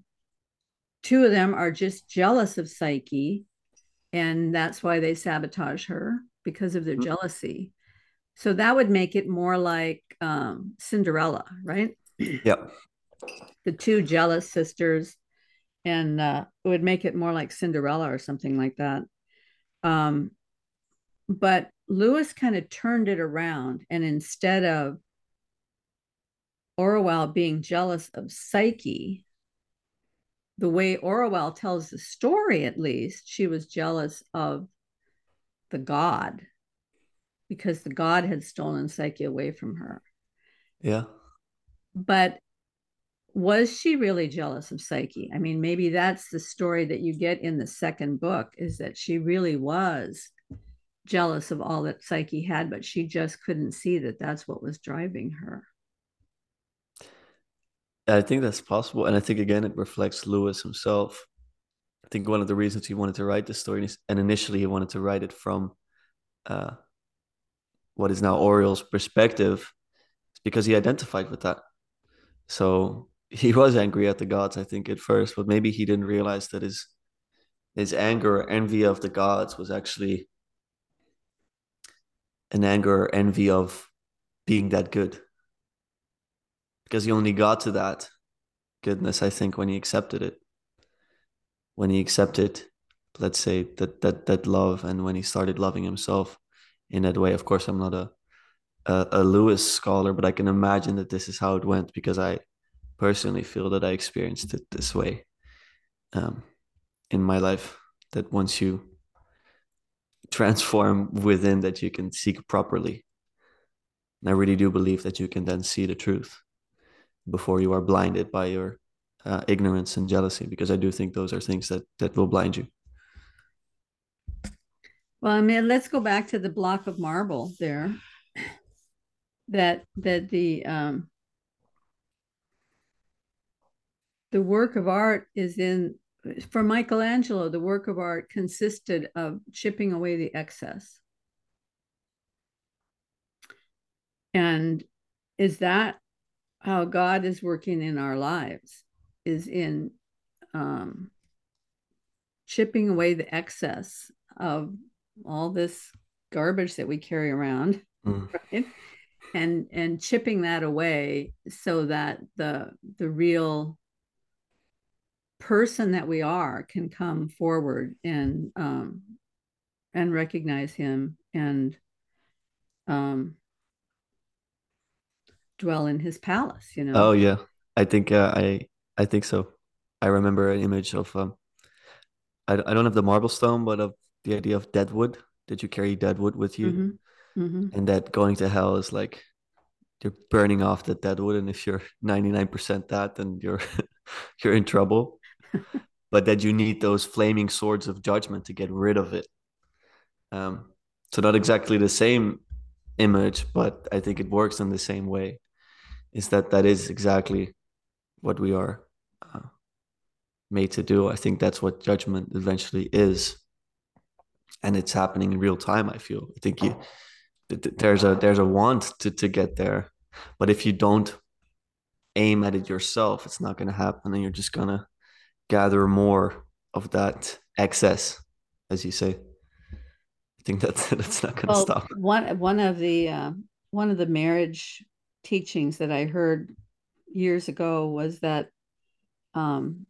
two of them are just jealous of Psyche, and that's why they sabotage her because of their mm-hmm. jealousy. So that would make it more like um, Cinderella, right? Yep. The two jealous sisters and uh, it would make it more like Cinderella or something like that. Um, but Lewis kind of turned it around, and instead of Orual being jealous of Psyche, the way Orual tells the story, at least, she was jealous of the god because the god had stolen Psyche away from her. Yeah. But was she really jealous of Psyche? I mean, maybe that's the story that you get in the second book is that she really was jealous of all that Psyche had, but she just couldn't see that that's what was driving her. I think that's possible. And I think, again, it reflects Lewis himself. I think one of the reasons he wanted to write this story, and initially he wanted to write it from uh, what is now Orual's perspective, is because he identified with that. So he was angry at the gods, I think, at first, but maybe he didn't realize that his his anger or envy of the gods was actually an anger or envy of being that good. Because he only got to that goodness, I think, when he accepted it. When he accepted, let's say, that that that love and when he started loving himself in that way. Of course, I'm not a a, a Lewis scholar, but I can imagine that this is how it went because I personally feel that I experienced it this way um, in my life. That once you transform within, that you can seek properly. And I really do believe that you can then see the truth before you are blinded by your uh, ignorance and jealousy, because I do think those are things that that will blind you. Well, I mean, let's go back to the block of marble there. That that the um, the work of art is in for Michelangelo, the work of art consisted of chipping away the excess. And is that how God is working in our lives? Is in um, chipping away the excess of all this garbage that we carry around, mm. right? and and chipping that away so that the the real person that we are can come forward and um, and recognize him and um, dwell in his palace. You know. Oh yeah, I think uh, I I think so. I remember an image of um, I I don't have the marble stone, but of the idea of deadwood. Did you carry deadwood with you? Mm-hmm. Mm-hmm. And that going to hell is like you're burning off the deadwood and if you're ninety nine percent that, then you're you're in trouble but that you need those flaming swords of judgment to get rid of it. Um, so not exactly the same image, but I think it works in the same way. Is that that is exactly what we are uh, made to do? I think that's what judgment eventually is, and it's happening in real time. I feel. I think you there's a there's a want to to get there, but if you don't aim at it yourself, it's not going to happen, and you're just gonna gather more of that excess, as you say. I think that's that's not going to well, stop. One one of the uh, one of the marriage teachings that I heard years ago was that um,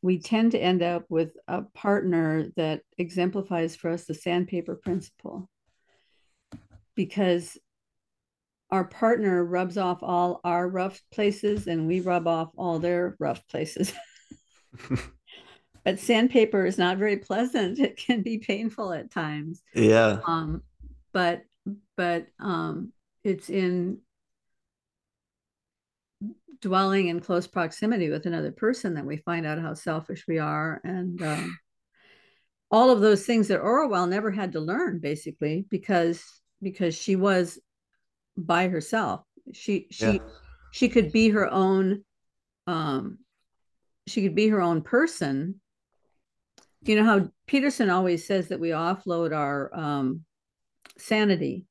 we tend to end up with a partner that exemplifies for us the sandpaper principle because our partner rubs off all our rough places and we rub off all their rough places. but sandpaper is not very pleasant. It can be painful at times. Yeah. Um, but but um, it's in dwelling in close proximity with another person that we find out how selfish we are and um, all of those things that Orual never had to learn basically because because she was by herself. She she yeah. she could be her own um she could be her own person you know how Peterson always says that we offload our um, sanity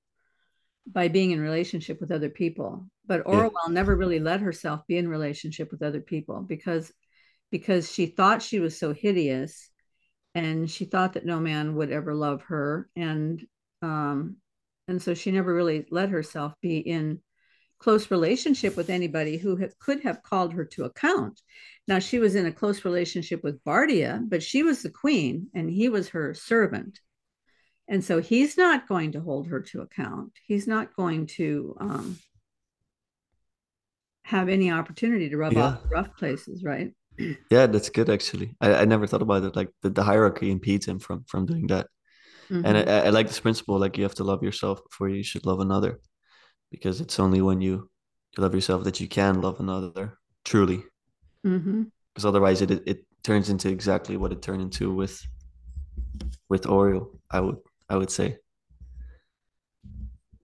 by being in relationship with other people but orual yeah. never really let herself be in relationship with other people because because she thought she was so hideous and she thought that no man would ever love her and um and so she never really let herself be in close relationship with anybody who could have called her to account. Now she was in a close relationship with bardia but she was the queen and he was her servant. And so he's not going to hold her to account. He's not going to um, have any opportunity to rub yeah. off rough places right yeah that's good actually I, I never thought about it like the, the hierarchy impedes him from from doing that mm-hmm. and I, I like this principle like you have to love yourself before you should love another because it's only when you, you love yourself that you can love another truly mm-hmm. because otherwise it, it, turns into exactly what it turned into with with Orual I would I would say.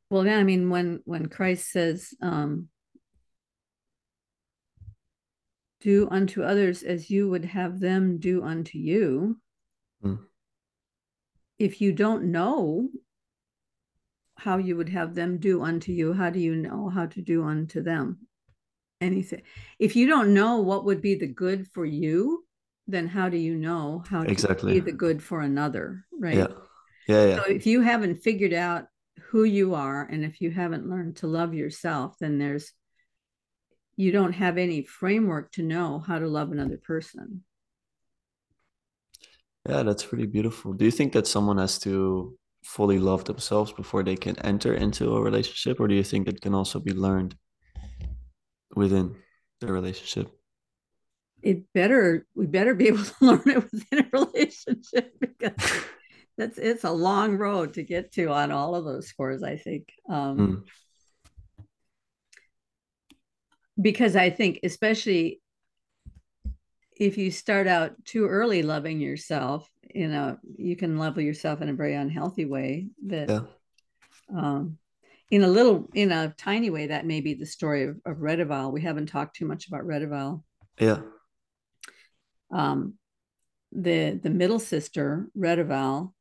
Well, yeah, I mean, when when Christ says, um, "Do unto others as you would have them do unto you," mm. if you don't know how you would have them do unto you, how do you know how to do unto them? Anything. If you don't know what would be the good for you, then how do you know how to exactly. be the good for another? Right. Yeah. Yeah, yeah. So if you haven't figured out who you are and if you haven't learned to love yourself, then there's you don't have any framework to know how to love another person. Yeah, that's pretty beautiful. Do you think that someone has to fully love themselves before they can enter into a relationship, or do you think it can also be learned within the relationship? It better we better be able to learn it within a relationship because that's it's a long road to get to on all of those scores i think um, mm. Because i think especially if you start out too early loving yourself you know you can love yourself in a very unhealthy way that yeah. um, in a little in a tiny way that may be the story of, of Redival. we haven't talked too much about Redival. yeah um the the middle sister Redival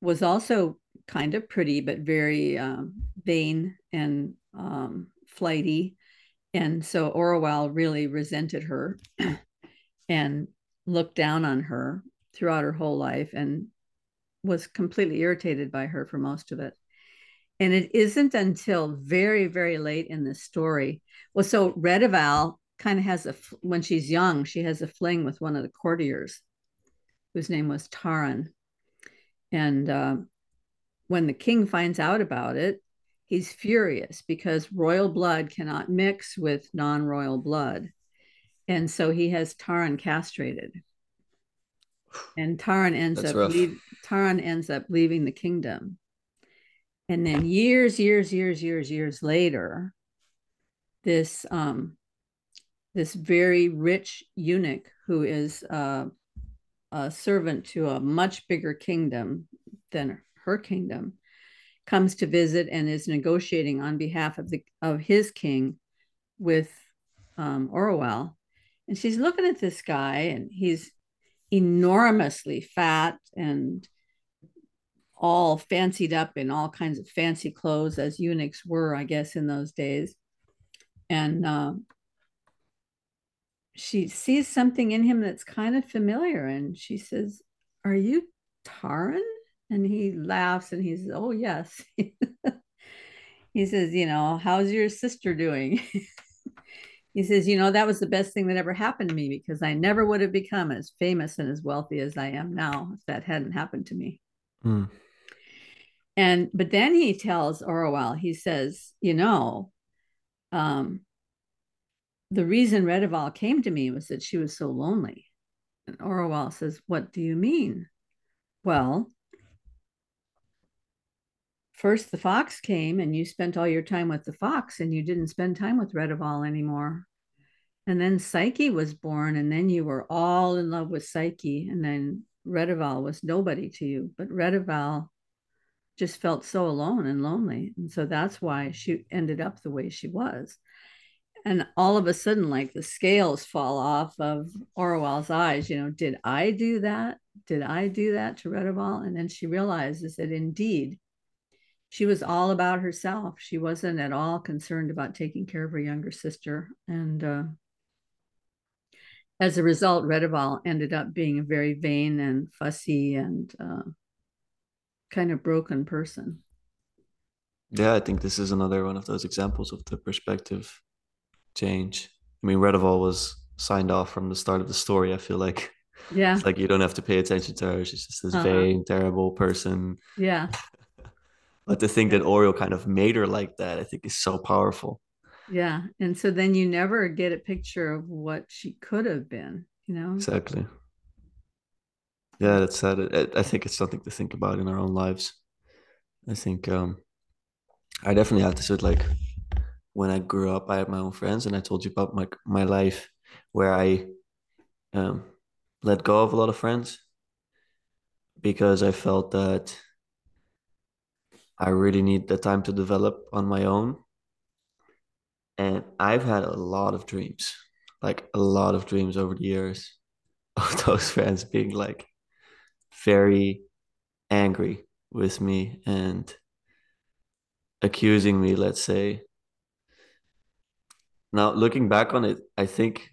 was also kind of pretty, but very um, vain and um, flighty. And so Orual really resented her and looked down on her throughout her whole life and was completely irritated by her for most of it. And it isn't until very, very late in the story. Well, so Redival kind of has a, when she's young, she has a fling with one of the courtiers whose name was Tarin. And uh, when the king finds out about it, he's furious because royal blood cannot mix with non royal blood. And so he has Tarin castrated. And Tarin ends That's up leave, Tarin ends up leaving the kingdom. And then years, years, years, years, years later, this um, this very rich eunuch who is uh, a servant to a much bigger kingdom than her kingdom, comes to visit and is negotiating on behalf of the of his king with um, Orual. And she's looking at this guy, and he's enormously fat and all fancied up in all kinds of fancy clothes, as eunuchs were, I guess, in those days. And uh, she sees something in him that's kind of familiar and she says, Are you Tarin? And he laughs and he says, Oh, yes. he says, You know, how's your sister doing? he says, You know, that was the best thing that ever happened to me because I never would have become as famous and as wealthy as I am now if that hadn't happened to me. Mm. And, but then he tells Orual, he says, You know, um, the reason Redival came to me was that she was so lonely. And Orual says, What do you mean? Well, first the fox came and you spent all your time with the fox and you didn't spend time with Redival anymore. And then Psyche was born, and then you were all in love with Psyche. And then Redival was nobody to you, but Redival just felt so alone and lonely. And so that's why she ended up the way she was and all of a sudden like the scales fall off of Orual's eyes you know did I do that did I do that to Redival? And then she realizes that indeed she was all about herself. She wasn't at all concerned about taking care of her younger sister. And uh, as a result, Redival ended up being a very vain and fussy and uh, kind of broken person. Yeah, I think this is another one of those examples of the perspective change. I mean, Redival was signed off from the start of the story. I feel like, yeah, it's like you don't have to pay attention to her. She's just this uh-huh. vain, terrible person. Yeah. But to think that Orual kind of made her like that, I think is so powerful. Yeah, and so then you never get a picture of what she could have been. You know. Exactly. Yeah, that's sad. I think it's something to think about in our own lives. I think um, I definitely had this with like when I grew up, I had my own friends, and I told you about my my life where I um, let go of a lot of friends because I felt that I really need the time to develop on my own. And I've had a lot of dreams, like a lot of dreams over the years of those friends being like very angry with me and accusing me, let's say. Now, looking back on it, I think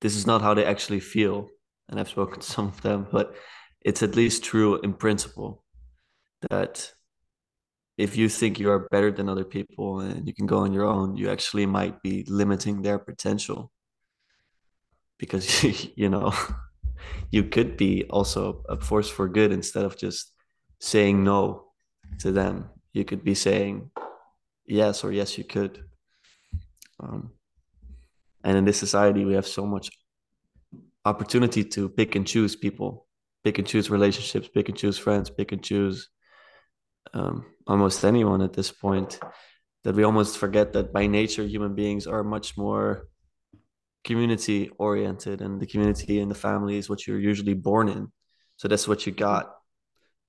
this is not how they actually feel. And I've spoken to some of them, but it's at least true in principle that if you think you are better than other people and you can go on your own, you actually might be limiting their potential. Because you know you could be also a force for good instead of just saying no to them. You could be saying yes or yes you could. Um, and in this society we have so much opportunity to pick and choose people pick and choose relationships pick and choose friends pick and choose um, almost anyone at this point that we almost forget that by nature human beings are much more community oriented and the community and the family is what you're usually born in. So that's what you got.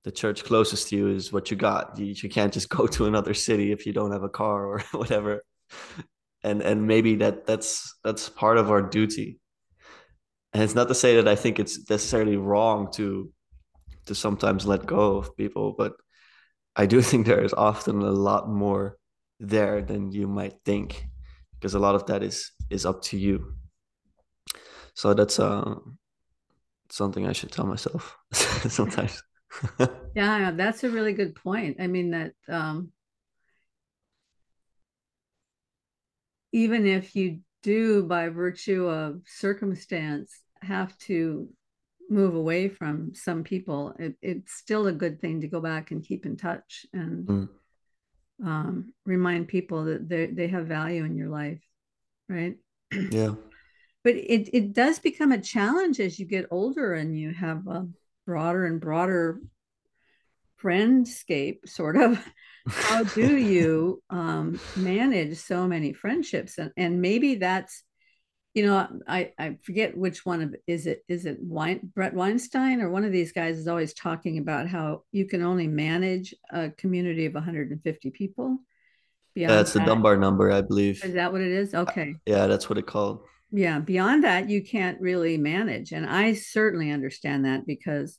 The church closest to you is what you got. You, you can't just go to another city if you don't have a car or whatever. And and maybe that that's that's part of our duty. And it's not to say that i think it's necessarily wrong to to sometimes let go of people but i do think there is often a lot more there than you might think because a lot of that is is up to you so that's uh, something I should tell myself sometimes. yeah, that's a really good point. I mean that um, even if you do, by virtue of circumstance, have to move away from some people, it, it's still a good thing to go back and keep in touch and mm. um, remind people that they they have value in your life, right? Yeah but it, it does become a challenge as you get older and you have a broader and broader friendscape sort of how do you um, manage so many friendships and, and maybe that's you know I, I forget which one of is it is it Wein, Bret Weinstein or one of these guys is always talking about how you can only manage a community of 150 people that's the Dunbar number I believe. Is that what it is? Okay. uh, yeah that's what it called. Yeah beyond that you can't really manage and i certainly understand that because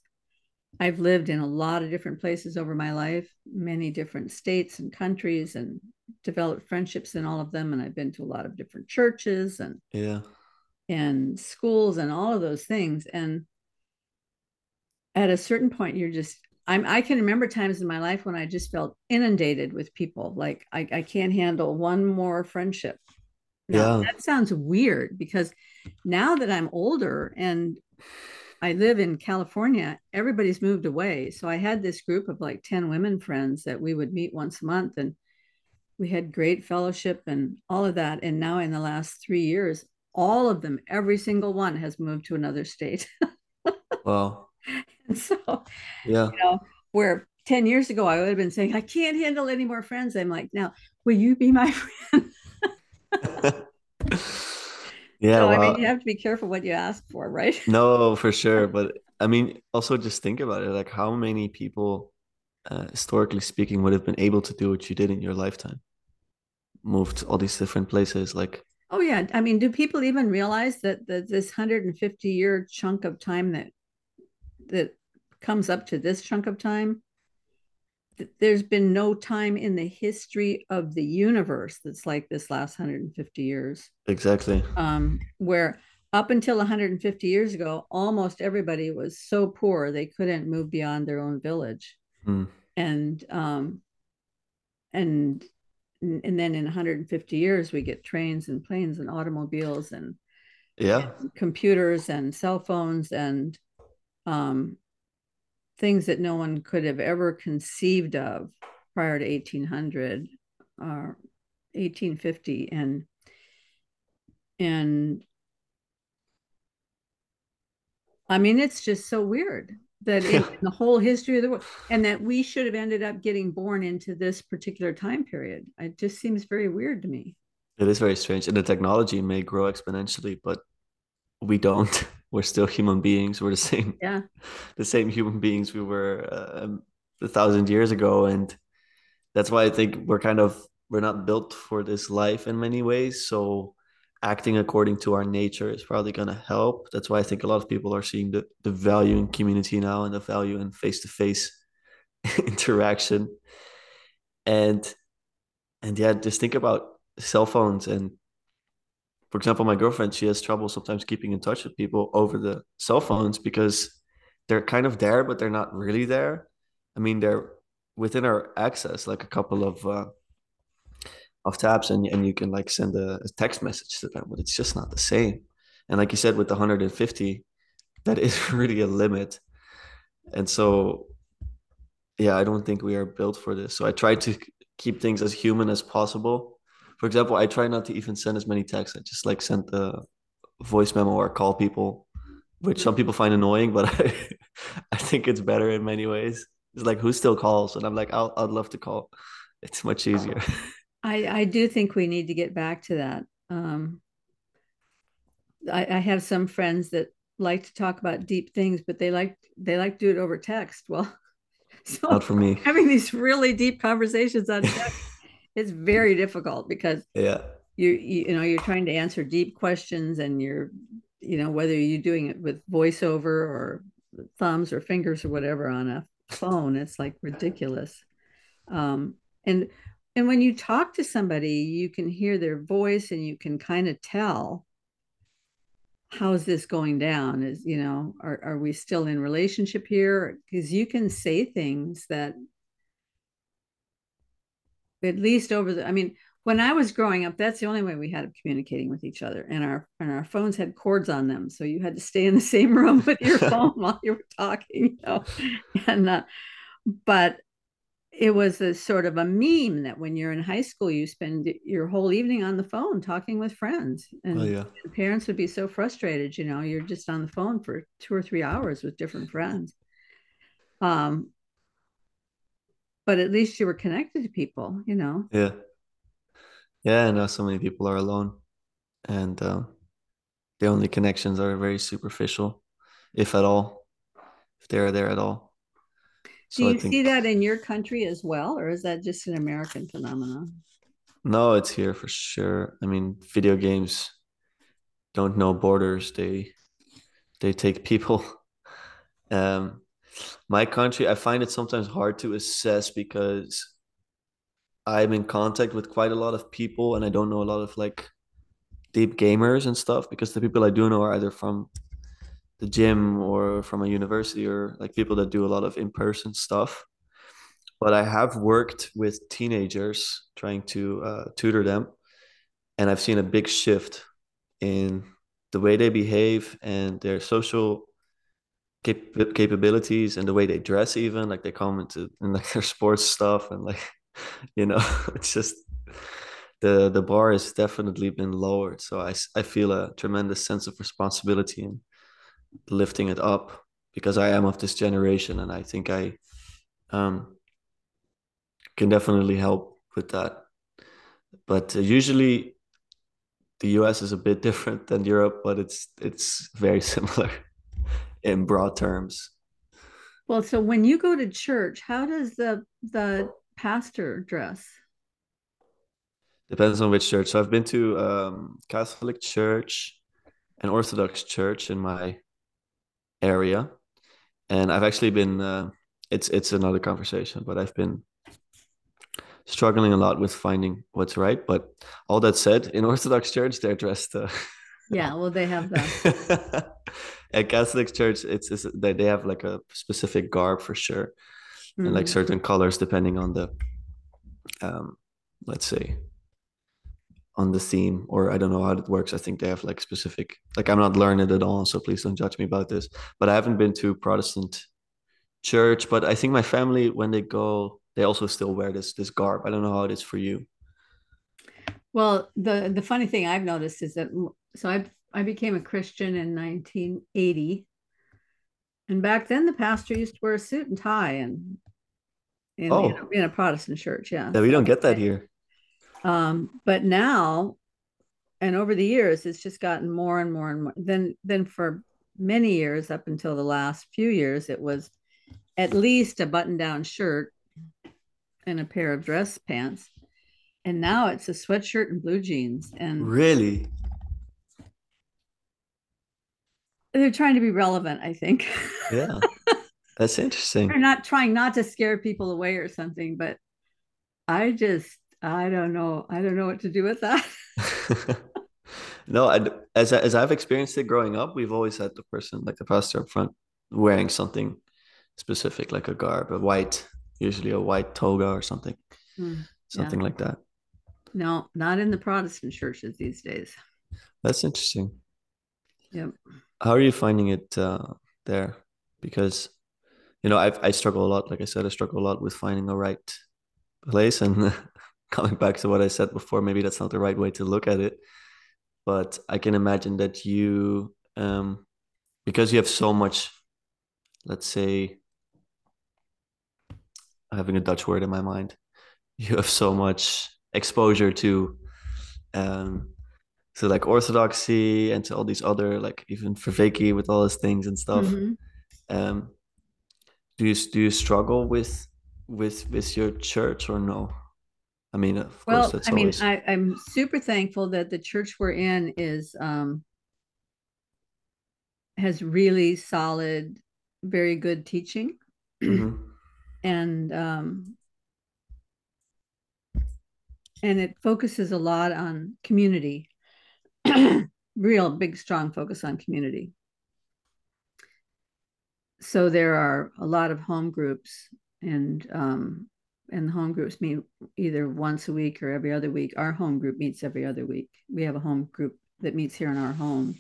i've lived in a lot of different places over my life many different states and countries and developed friendships in all of them and i've been to a lot of different churches and yeah and schools and all of those things and at a certain point you're just I'm, I can remember times in my life when I just felt inundated with people. Like I, I can't handle one more friendship now, yeah. that sounds weird because now that I'm older and I live in California, everybody's moved away. So I had this group of like 10 women friends that we would meet once a month and we had great fellowship and all of that. And now in the last three years, all of them, every single one has moved to another state. wow. And so, yeah, you know, where 10 years ago I would have been saying, I can't handle any more friends. I'm like, now, will you be my friend? yeah, so, well, I mean, you have to be careful what you ask for, right? no, for sure. But I mean, also just think about it. Like, how many people, uh, historically speaking, would have been able to do what you did in your lifetime? Moved to all these different places, like. Oh yeah, I mean, do people even realize that, that this 150 year chunk of time that that comes up to this chunk of time, there's been no time in the history of the universe that's like this last 150 years. Exactly. Um, where up until 150 years ago, almost everybody was so poor they couldn't move beyond their own village. Mm. And um, and and then in 150 years we get trains and planes and automobiles and yeah. and computers and cell phones and um, things that no one could have ever conceived of prior to 1800 or 1850 and and I mean, it's just so weird that in the whole history of the world, and that we should have ended up getting born into this particular time period. It just seems very weird to me. It is very strange, and the technology may grow exponentially, but we don't. We're still human beings. We're the same. Yeah. The same human beings we were uh, a thousand years ago, and that's why I think we're kind of we're not built for this life in many ways. So acting according to our nature is probably going to help. That's why I think a lot of people are seeing the, the value in community now and the value in face to face interaction. And and yeah, just think about cell phones and for example, my girlfriend, she has trouble sometimes keeping in touch with people over the cell phones because they're kind of there, but they're not really there. I mean, they're within our access, like a couple of uh, of tabs and, and you can like send a, a, text message to them, but it's just not the same. And like you said, with the 150, that is really a limit. And so, yeah, I don't think we are built for this. So I try to keep things as human as possible. For example, I try not to even send as many texts. I just like send the voice memo or call people, which some people find annoying, but I, I think it's better in many ways. It's like who still calls, and I'm like, I'll, I'd love to call. It's much easier. I, I do think we need to get back to that. Um, I, I have some friends that like to talk about deep things, but they like they like to do it over text. Well, so not for me. Having these really deep conversations on text is very difficult because yeah, you, you you know you're trying to answer deep questions and you're you know whether you're doing it with voiceover or thumbs or fingers or whatever on a phone, it's like ridiculous. Um, and and when you talk to somebody you can hear their voice and you can kind of tell how's this going down? Is you know are, are we still in relationship here? Because you can say things that at least over the i mean when i was growing up that's the only way we had of communicating with each other and our and our phones had cords on them so you had to stay in the same room with your phone while you were talking you know? And uh, but it was a sort of a meme that when you're in high school you spend your whole evening on the phone talking with friends and oh, yeah. parents would be so frustrated you know you're just on the phone for two or three hours with different friends. Um but at least you were connected to people you know? Yeah. Yeah and now so many people are alone and um, the only connections are very superficial if at all if they're there at all do you think, see that in your country as well, or is that just an American phenomenon? No, it's here for sure. I mean, video games don't know borders. They they take people. Um, my country, I find it sometimes hard to assess because I'm in contact with quite a lot of people, and I don't know a lot of like deep gamers and stuff because the people I do know are either from the gym or from a university or like people that do a lot of in-person stuff. But i have worked with teenagers trying to uh, tutor them and i've seen a big shift in the way they behave and their social cap- capabilities and the way they dress even like they come into in like their sports stuff and like you know it's just the the bar has definitely been lowered. So i i feel a tremendous sense of responsibility and lifting it up because I am of this generation and I think I um, can definitely help with that. But uh, usually the US is a bit different than Europe, but it's it's very similar in broad terms. Well, so when you go to church, how does the the pastor dress? Depends on which church. So I've been to um, Catholic church, and Orthodox church in my area and I've actually been. Uh, it's it's another conversation, but I've been struggling a lot with finding what's right. But all that said, in Orthodox Church, they're dressed. Uh, yeah, well, they have that At Catholic Church, it's, it's they they have like a specific garb for sure, mm-hmm. and like mm. certain colors depending on the, um, let's say, on the theme, or I don't know how it works. I think they have like specific. Like I'm not learned at all, so please don't judge me about this. But I haven't been to Protestant church, but I think my family when they go they also still wear this this garb. I don't know how it is for you. Well, the the funny thing I've noticed is that so I I became a Christian in 1980, and back then the pastor used to wear a suit and tie and in, oh. in, a, in a Protestant church. Yeah, yeah, we don't get that here. Um, but now, and over the years, it's just gotten more and more and more. Then, then for many years, up until the last few years, it was at least a button-down shirt and a pair of dress pants. And now it's a sweatshirt and blue jeans. And really, they're trying to be relevant, I think. Yeah. That's interesting. they're not trying not to scare people away or something, but I just I don't know. I don't know what to do with that. no, I, as as I've experienced it growing up, we've always had the person like the pastor up front wearing something specific, like a garb, a white usually a white toga or something, mm, something yeah. like that. No, not in the Protestant churches these days. That's interesting. Yep. How are you finding it uh, there? Because, you know, I I struggle a lot. Like I said, I struggle a lot with finding a right place. And coming back to what I said before, maybe that's not the right way to look at it. But I can imagine that you, um, because you have so much, let's say, having a Dutch word in my mind. You have so much exposure to um to like orthodoxy and to all these other like even Vervaeke with all his things and stuff. Mm-hmm. Um do you do you struggle with with with your church or no? I mean, of well, course, that's I always... mean, I, I'm super thankful that the church we're in is um, has really solid, very good teaching. Mm-hmm. And um, and it focuses a lot on community. Real big strong focus on community. So there are a lot of home groups and um, and the home groups meet either once a week or every other week. Our home group meets every other week. We have a home group that meets here in our home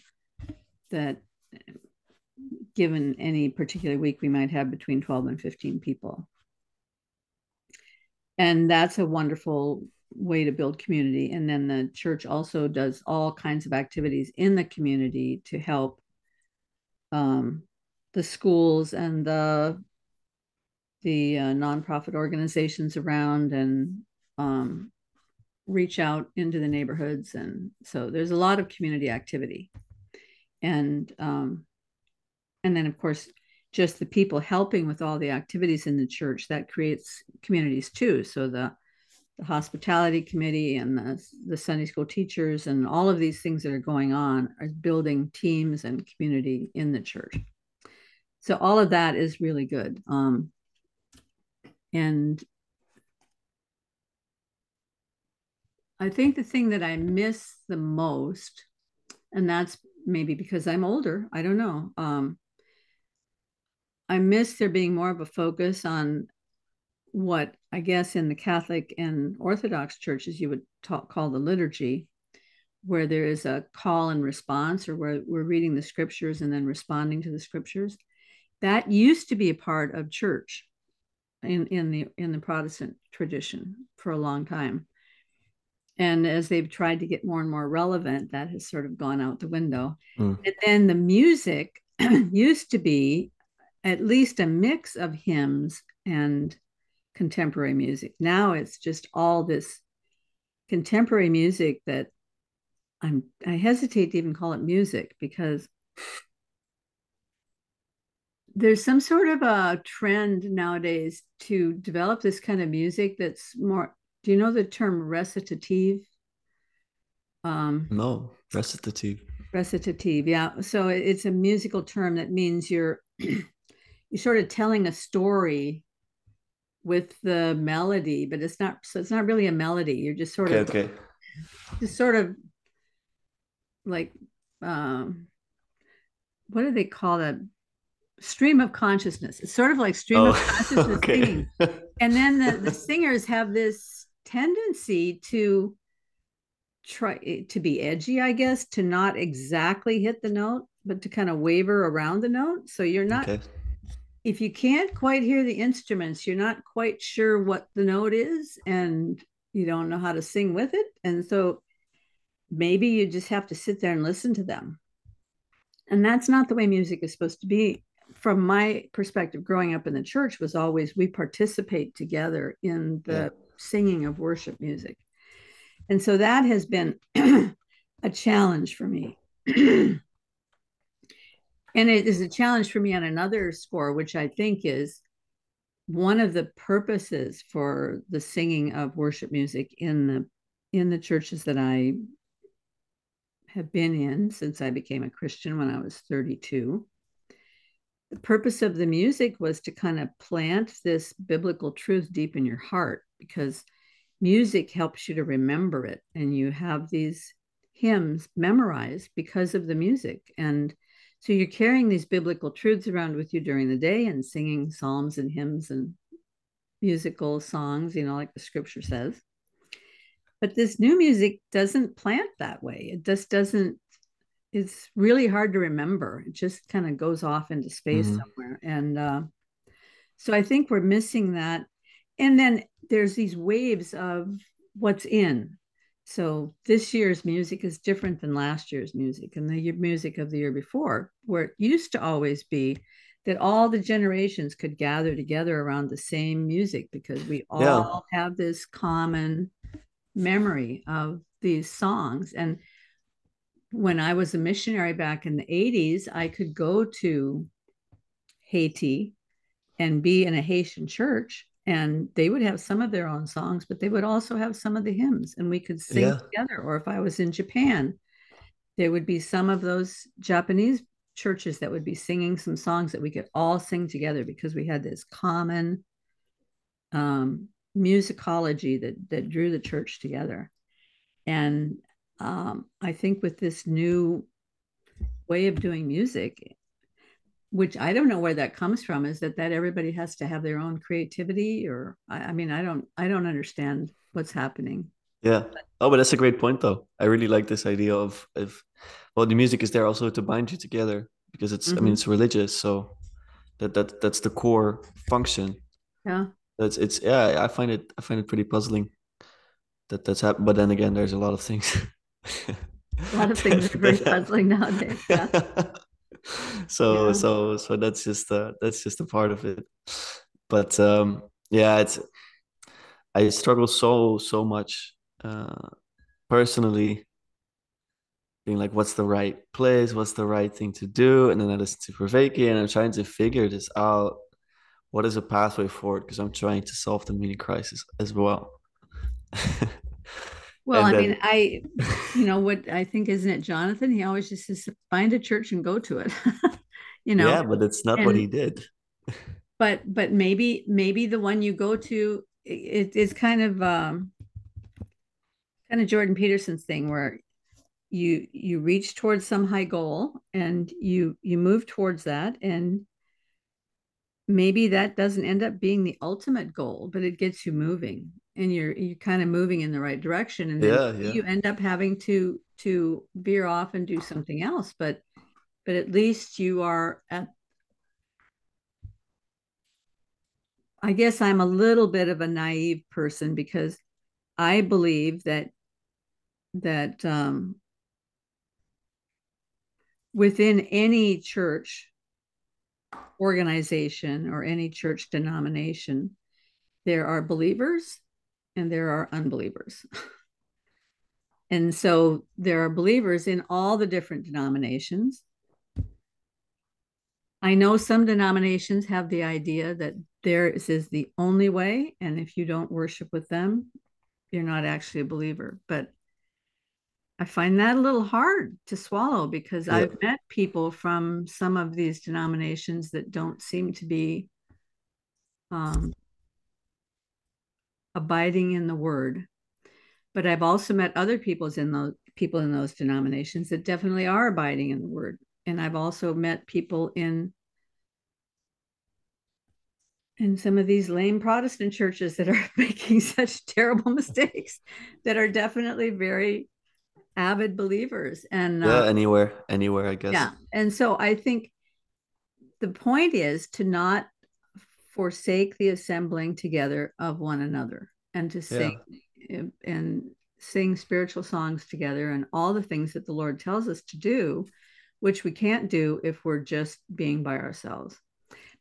that given any particular week we might have between 12 and 15 people. And that's a wonderful way to build community. And then the church also does all kinds of activities in the community to help um, the schools and the the uh, nonprofit organizations around and um, reach out into the neighborhoods. And so there's a lot of community activity. And um, and then of course just the people helping with all the activities in the church that creates communities too. So the the hospitality committee and the, the sunday school teachers and all of these things that are going on are building teams and community in the church. So all of that is really good. Um, and i think the thing that i miss the most and that's maybe because i'm older i don't know um, I miss there being more of a focus on what I guess in the Catholic and Orthodox churches you would talk, call the liturgy, where there is a call and response, or where we're reading the scriptures and then responding to the scriptures. That used to be a part of church in, in the in the Protestant tradition for a long time. And as they've tried to get more and more relevant, that has sort of gone out the window. Mm. And then the music used to be at least a mix of hymns and contemporary music. Now it's just all this contemporary music that I'm I hesitate to even call it music because there's some sort of a trend nowadays to develop this kind of music that's more do you know the term recitative um no recitative recitative yeah so it's a musical term that means you're you're sort of telling a story with the melody, but it's not so it's not really a melody. You're just sort Okay, of okay. just sort of like um what do they call that? Stream of consciousness. It's sort of like stream of Oh, consciousness okay. singing. And then the, the singers have this tendency to try to be edgy, I guess, to not exactly hit the note, but to kind of waver around the note. So you're not Okay. if you can't quite hear the instruments, you're not quite sure what the note is and you don't know how to sing with it. And so maybe you just have to sit there and listen to them. And that's not the way music is supposed to be. From my perspective, growing up in the church was always we participate together in the Yeah. singing of worship music. And so that has been a challenge for me. and it is a challenge for me on another score, which I think is one of the purposes for the singing of worship music in the in the churches that I have been in since I became a Christian when I was 32. The purpose of the music was to kind of plant this biblical truth deep in your heart because music helps you to remember it and you have these hymns memorized because of the music. And so you're carrying these biblical truths around with you during the day and singing psalms and hymns and musical songs you know like the scripture says. But this new music doesn't plant that way. It just doesn't it's really hard to remember it just kind of goes off into space Mhm. somewhere and uh, so i think we're missing that and then there's these waves of what's in so this year's music is different than last year's music and the year- music of the year before where it used to always be that all the generations could gather together around the same music because we Yeah. all have this common memory of these songs and when i was a missionary back in the 80s i could go to haiti and be in a haitian church and they would have some of their own songs but they would also have some of the hymns and we could sing Yeah. together or if i was in japan there would be some of those japanese churches that would be singing some songs that we could all sing together because we had this common um, musicology that that drew the church together and um, i think with this new way of doing music which i don't know where that comes from is that that everybody has to have their own creativity or i, I mean i don't i don't understand what's happening Yeah. Oh, but that's a great point, though. I really like this idea of if, well, the music is there also to bind you together because it's I mean Mhm. it's religious, so that that that's the core function. yeah That's it's yeah. I find it I find it pretty puzzling that that's happened. But then again, there's a lot of things. a lot of things are very puzzling nowadays yeah so Yeah. so so that's just uh that's just a part of it. But um yeah, it's I struggle so so much uh personally being like what's the right place, what's the right thing to do, and then I listen to Vervaeke and I'm trying to figure this out. What is a pathway forward? Because I'm trying to solve the meaning crisis as well. well And i then- mean i you know what i think isn't it jonathan he always just says find a church and go to it you know yeah, but it's not what he did. but but maybe maybe the one you go to it, it's kind of um kind of jordan peterson's thing where you you reach towards some high goal and you you move towards that and maybe that doesn't end up being the ultimate goal but it gets you moving and you're you're kind of moving in the right direction and then Yeah, yeah. you end up having to to veer off and do something else but but at least you are at I guess I'm a little bit of a naive person because I believe that that um, within any church organization or any church denomination, there are believers and there are unbelievers. and so there are believers in all the different denominations. I know some denominations have the idea that theirs is the only way, and if you don't worship with them, you're not actually a believer. But I find that a little hard to swallow because Yeah. I've met people from some of these denominations that don't seem to be um, abiding in the word. But I've also met other people's in those people in those denominations that definitely are abiding in the word. And I've also met people in in some of these lame Protestant churches that are making such terrible mistakes that are definitely very avid believers. And Yeah, uh, anywhere, anywhere, I guess. yeah. And so I think the point is to not forsake the assembling together of one another and to sing and, and sing spiritual songs together and all the things that the Lord tells us to do, which we can't do if we're just being by ourselves.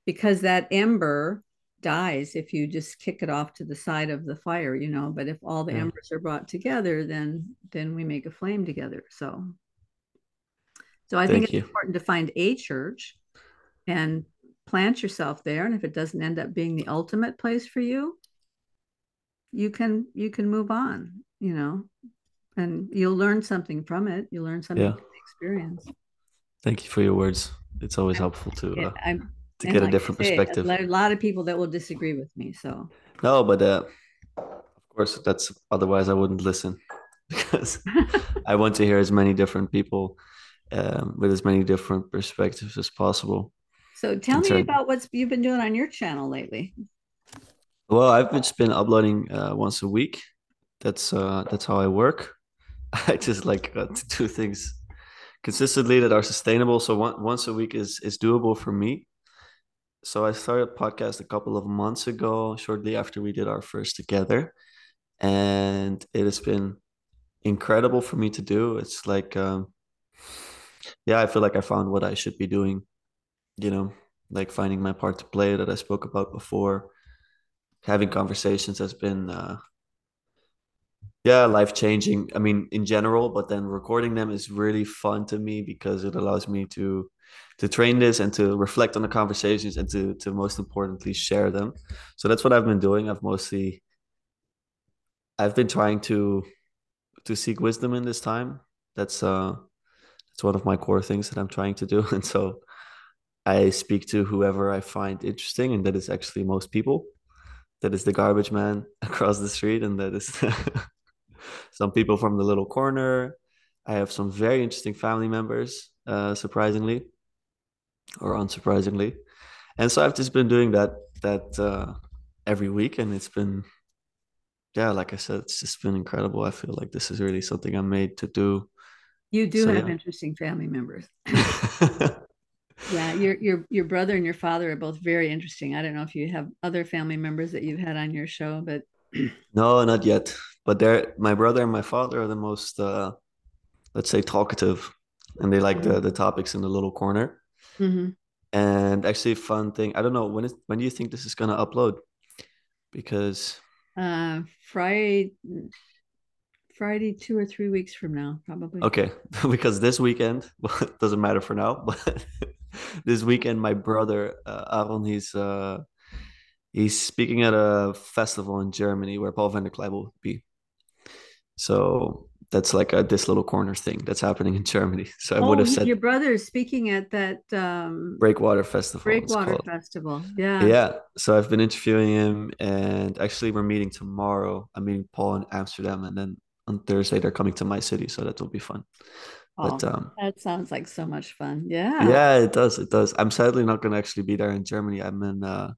Because that ember dies if you just kick it off to the side of the fire, you know. But if all the Yeah. embers are brought together, then then we make a flame together. So so I think it's you. important to find a church and plant yourself there. And if it doesn't end up being the ultimate place for you, you can you can move on, you know, and you'll learn something from it. You'll learn something Yeah. from the experience. Thank you for your words. It's always helpful to Yeah, uh, I'm to and get a like I different say, perspective. A lot of people that will disagree with me. So No, but uh, of course, that's otherwise I wouldn't listen because I want to hear as many different people um, with as many different perspectives as possible. so tell me Concern- about what you've been doing on your channel lately. Well, I've just been uploading uh, once a week. That's uh, that's how I work. I just like uh, to do things consistently that are sustainable. So one, once a week is is doable for me. So I started a podcast a couple of months ago, shortly after we did our first together, and it has been incredible for me to do. It's like, um, yeah, I feel like I found what I should be doing. You know, like finding my part to play that I spoke about before. Having conversations has been, uh, yeah, life changing. I mean, in general, but then recording them is really fun to me because it allows me to to train this and to reflect on the conversations and to to most importantly share them. So that's what I've been doing. I've mostly I've been trying to to seek wisdom in this time. That's uh that's one of my core things that I'm trying to do. And so I speak to whoever I find interesting, and that is actually most people. That is the garbage man across the street, and that is some people from the little corner. I have some very interesting family members, uh, surprisingly or unsurprisingly. And so I've just been doing that that uh, every week, and it's been, yeah, like I said, it's just been incredible. I feel like this is really something I'm made to do. You do So, have yeah. interesting family members. Yeah, your your your brother and your father are both very interesting. I don't know if you have other family members that you've had on your show, but no, not yet. But they're my brother and my father are the most, uh, let's say, talkative, and they like the the topics in the little corner. Mhm. And actually, fun thing. I don't know when is when do you think this is gonna upload? Because uh Friday Friday two or three weeks from now, probably. Okay, because this weekend, well, it doesn't matter for now, but this weekend, my brother uh, Aaron, he's uh, he's speaking at a festival in Germany where Paul VanderKlay will be. So that's like a this little corner thing that's happening in Germany. So I Oh, would have said your brother is speaking at that um Breakwater Festival. Breakwater. Festival. Yeah. Yeah, so I've been interviewing him, and actually, we're meeting tomorrow. I'm meeting Paul in Amsterdam, and then on Thursday they're coming to my city, so that will be fun. But Oh, um, that sounds like so much fun. Yeah. Yeah, it does. It does. I'm sadly not going to actually be there in Germany. I'm in uh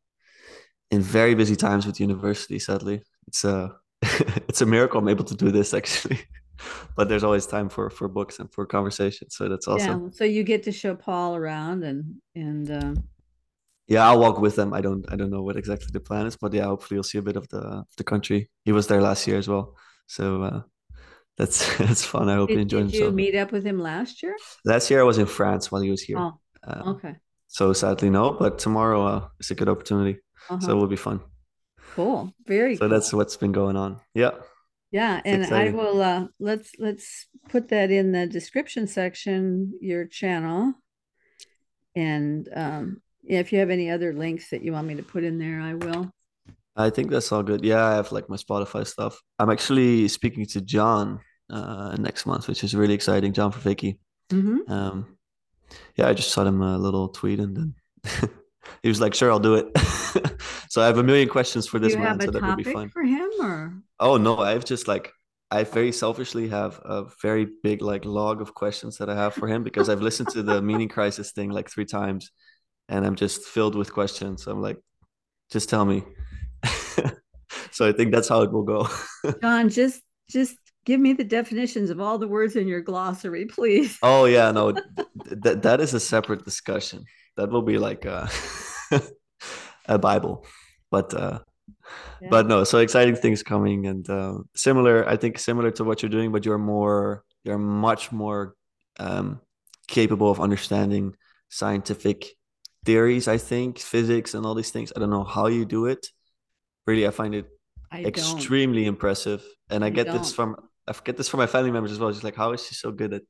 in very busy times with university, sadly. It's a it's a miracle I'm able to do this actually. But there's always time for for books and for conversation. So that's awesome. Yeah. So you get to show Paul around and and uh, Yeah, I'll walk with them. I don't I don't know what exactly the plan is, but yeah, hopefully you'll see a bit of the the country. He was there last year as well. So uh that's that's fun. I hope did, enjoyed did you meet up with him last year? Last year I was in France while he was here. Oh, Um, okay. so sadly no, but tomorrow uh, is a good opportunity. So Uh-huh. it will be fun. Cool. Very So cool. that's what's been going on. Yeah. Yeah, and I will uh let's let's put that in the description section, your channel. And um yeah, if you have any other links that you want me to put in there, I will. I think that's all good. Yeah, I have like my Spotify stuff. I'm actually speaking to John uh, next month, which is really exciting. John Vervaeke. Mhm. Um, yeah, I just shot him a little tweet and then he was like, "Sure, I'll do it." so I have a million questions for this you man, have a so that would be fun. for him or? Oh no, I've just like I very selfishly have a very big like log of questions that I have for him because I've listened to the meaning crisis thing like three times and I'm just filled with questions. I'm like, just tell me. so I think that's how it will go. John, just just give me the definitions of all the words in your glossary, please. oh yeah, no, th- th- that is a separate discussion. That will be like a, a Bible. But uh Yeah. but no so exciting things coming and uh, similar i think similar to what you're doing but you're more you're much more um, capable of understanding scientific theories i think physics and all these things. I don't know how you do it. Really i find it I don't. extremely impressive. And i You get this don't. from i get this from my family members as well. Just like how is she so good at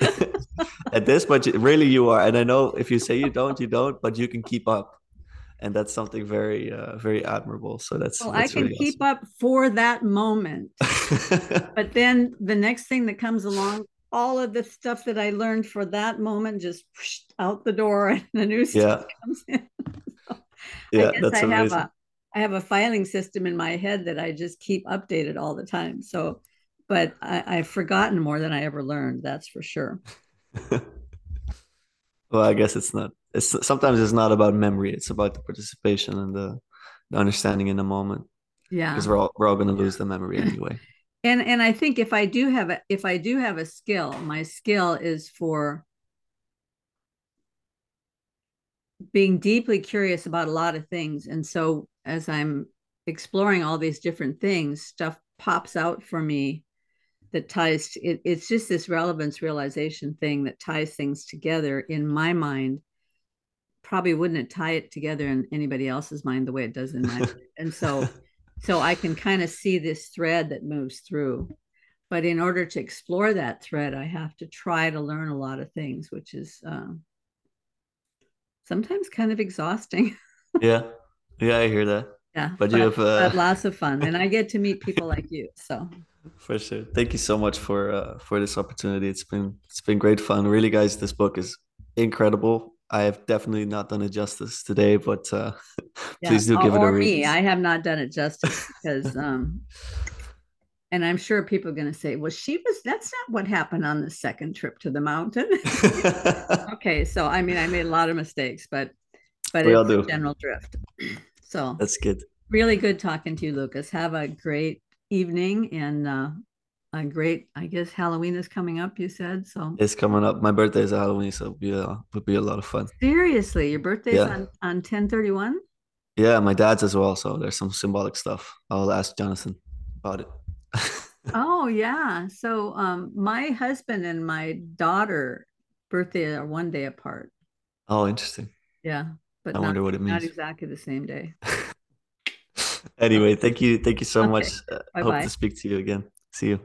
at this? But you- really you are. And i know if you say you don't you don't but you can keep up and that's something very uh, very admirable so that's Well, I can really keep up for that moment. But then the next thing that comes along, all of the stuff that I learned for that moment just whoosh, out the door and the new stuff comes in. yeah I guess that's I have amazing a I have a filing system in my head that I just keep updated all the time. So, but I, I've forgotten more than I ever learned. That's for sure. well i guess it's not it's sometimes it's not about memory it's about the participation and the, the understanding in the moment. Yeah. because we're all we're all going to lose the memory anyway. And and i think if i do have a if i do have a skill my skill is for being deeply curious about a lot of things. And so as i'm exploring all these different things stuff pops out for me that ties to, it, it's just this relevance realization thing that ties things together in my mind probably wouldn't tie it together in anybody else's mind the way it does in mine. And so so I can kind of see this thread that moves through. But in order to explore that thread, I have to try to learn a lot of things, which is um, sometimes kind of exhausting. yeah. Yeah i hear that. Yeah, but you have uh, but lots of fun, and I get to meet people like you. So. For sure. Thank you so much for uh, for this opportunity. It's been it's been great fun. Really guys this book is incredible i have definitely not done it justice today but uh yeah. please do give or, it a or read me. I have not done it justice because, um, and I'm sure people are going to say, "Well, she was." That's not what happened on the second trip to the mountain. okay, so I mean, I made a lot of mistakes, but but We it's all do. general drift. So that's good really good talking to you, Lucas. Have a great evening and uh, a great, I guess Halloween is coming up. You said so. it's coming up my birthday is a halloween so a, would be a lot of fun Seriously, your birthday's Yeah. on on ten thirty one. yeah my dad's as well so there's some symbolic stuff i'll ask jonathan about it Oh yeah. So um, my husband and my daughter birthday are one day apart. oh interesting Yeah, but I not, wonder what it means. not exactly the same day. anyway thank you thank you so Okay. much Uh, hope to speak to you again see you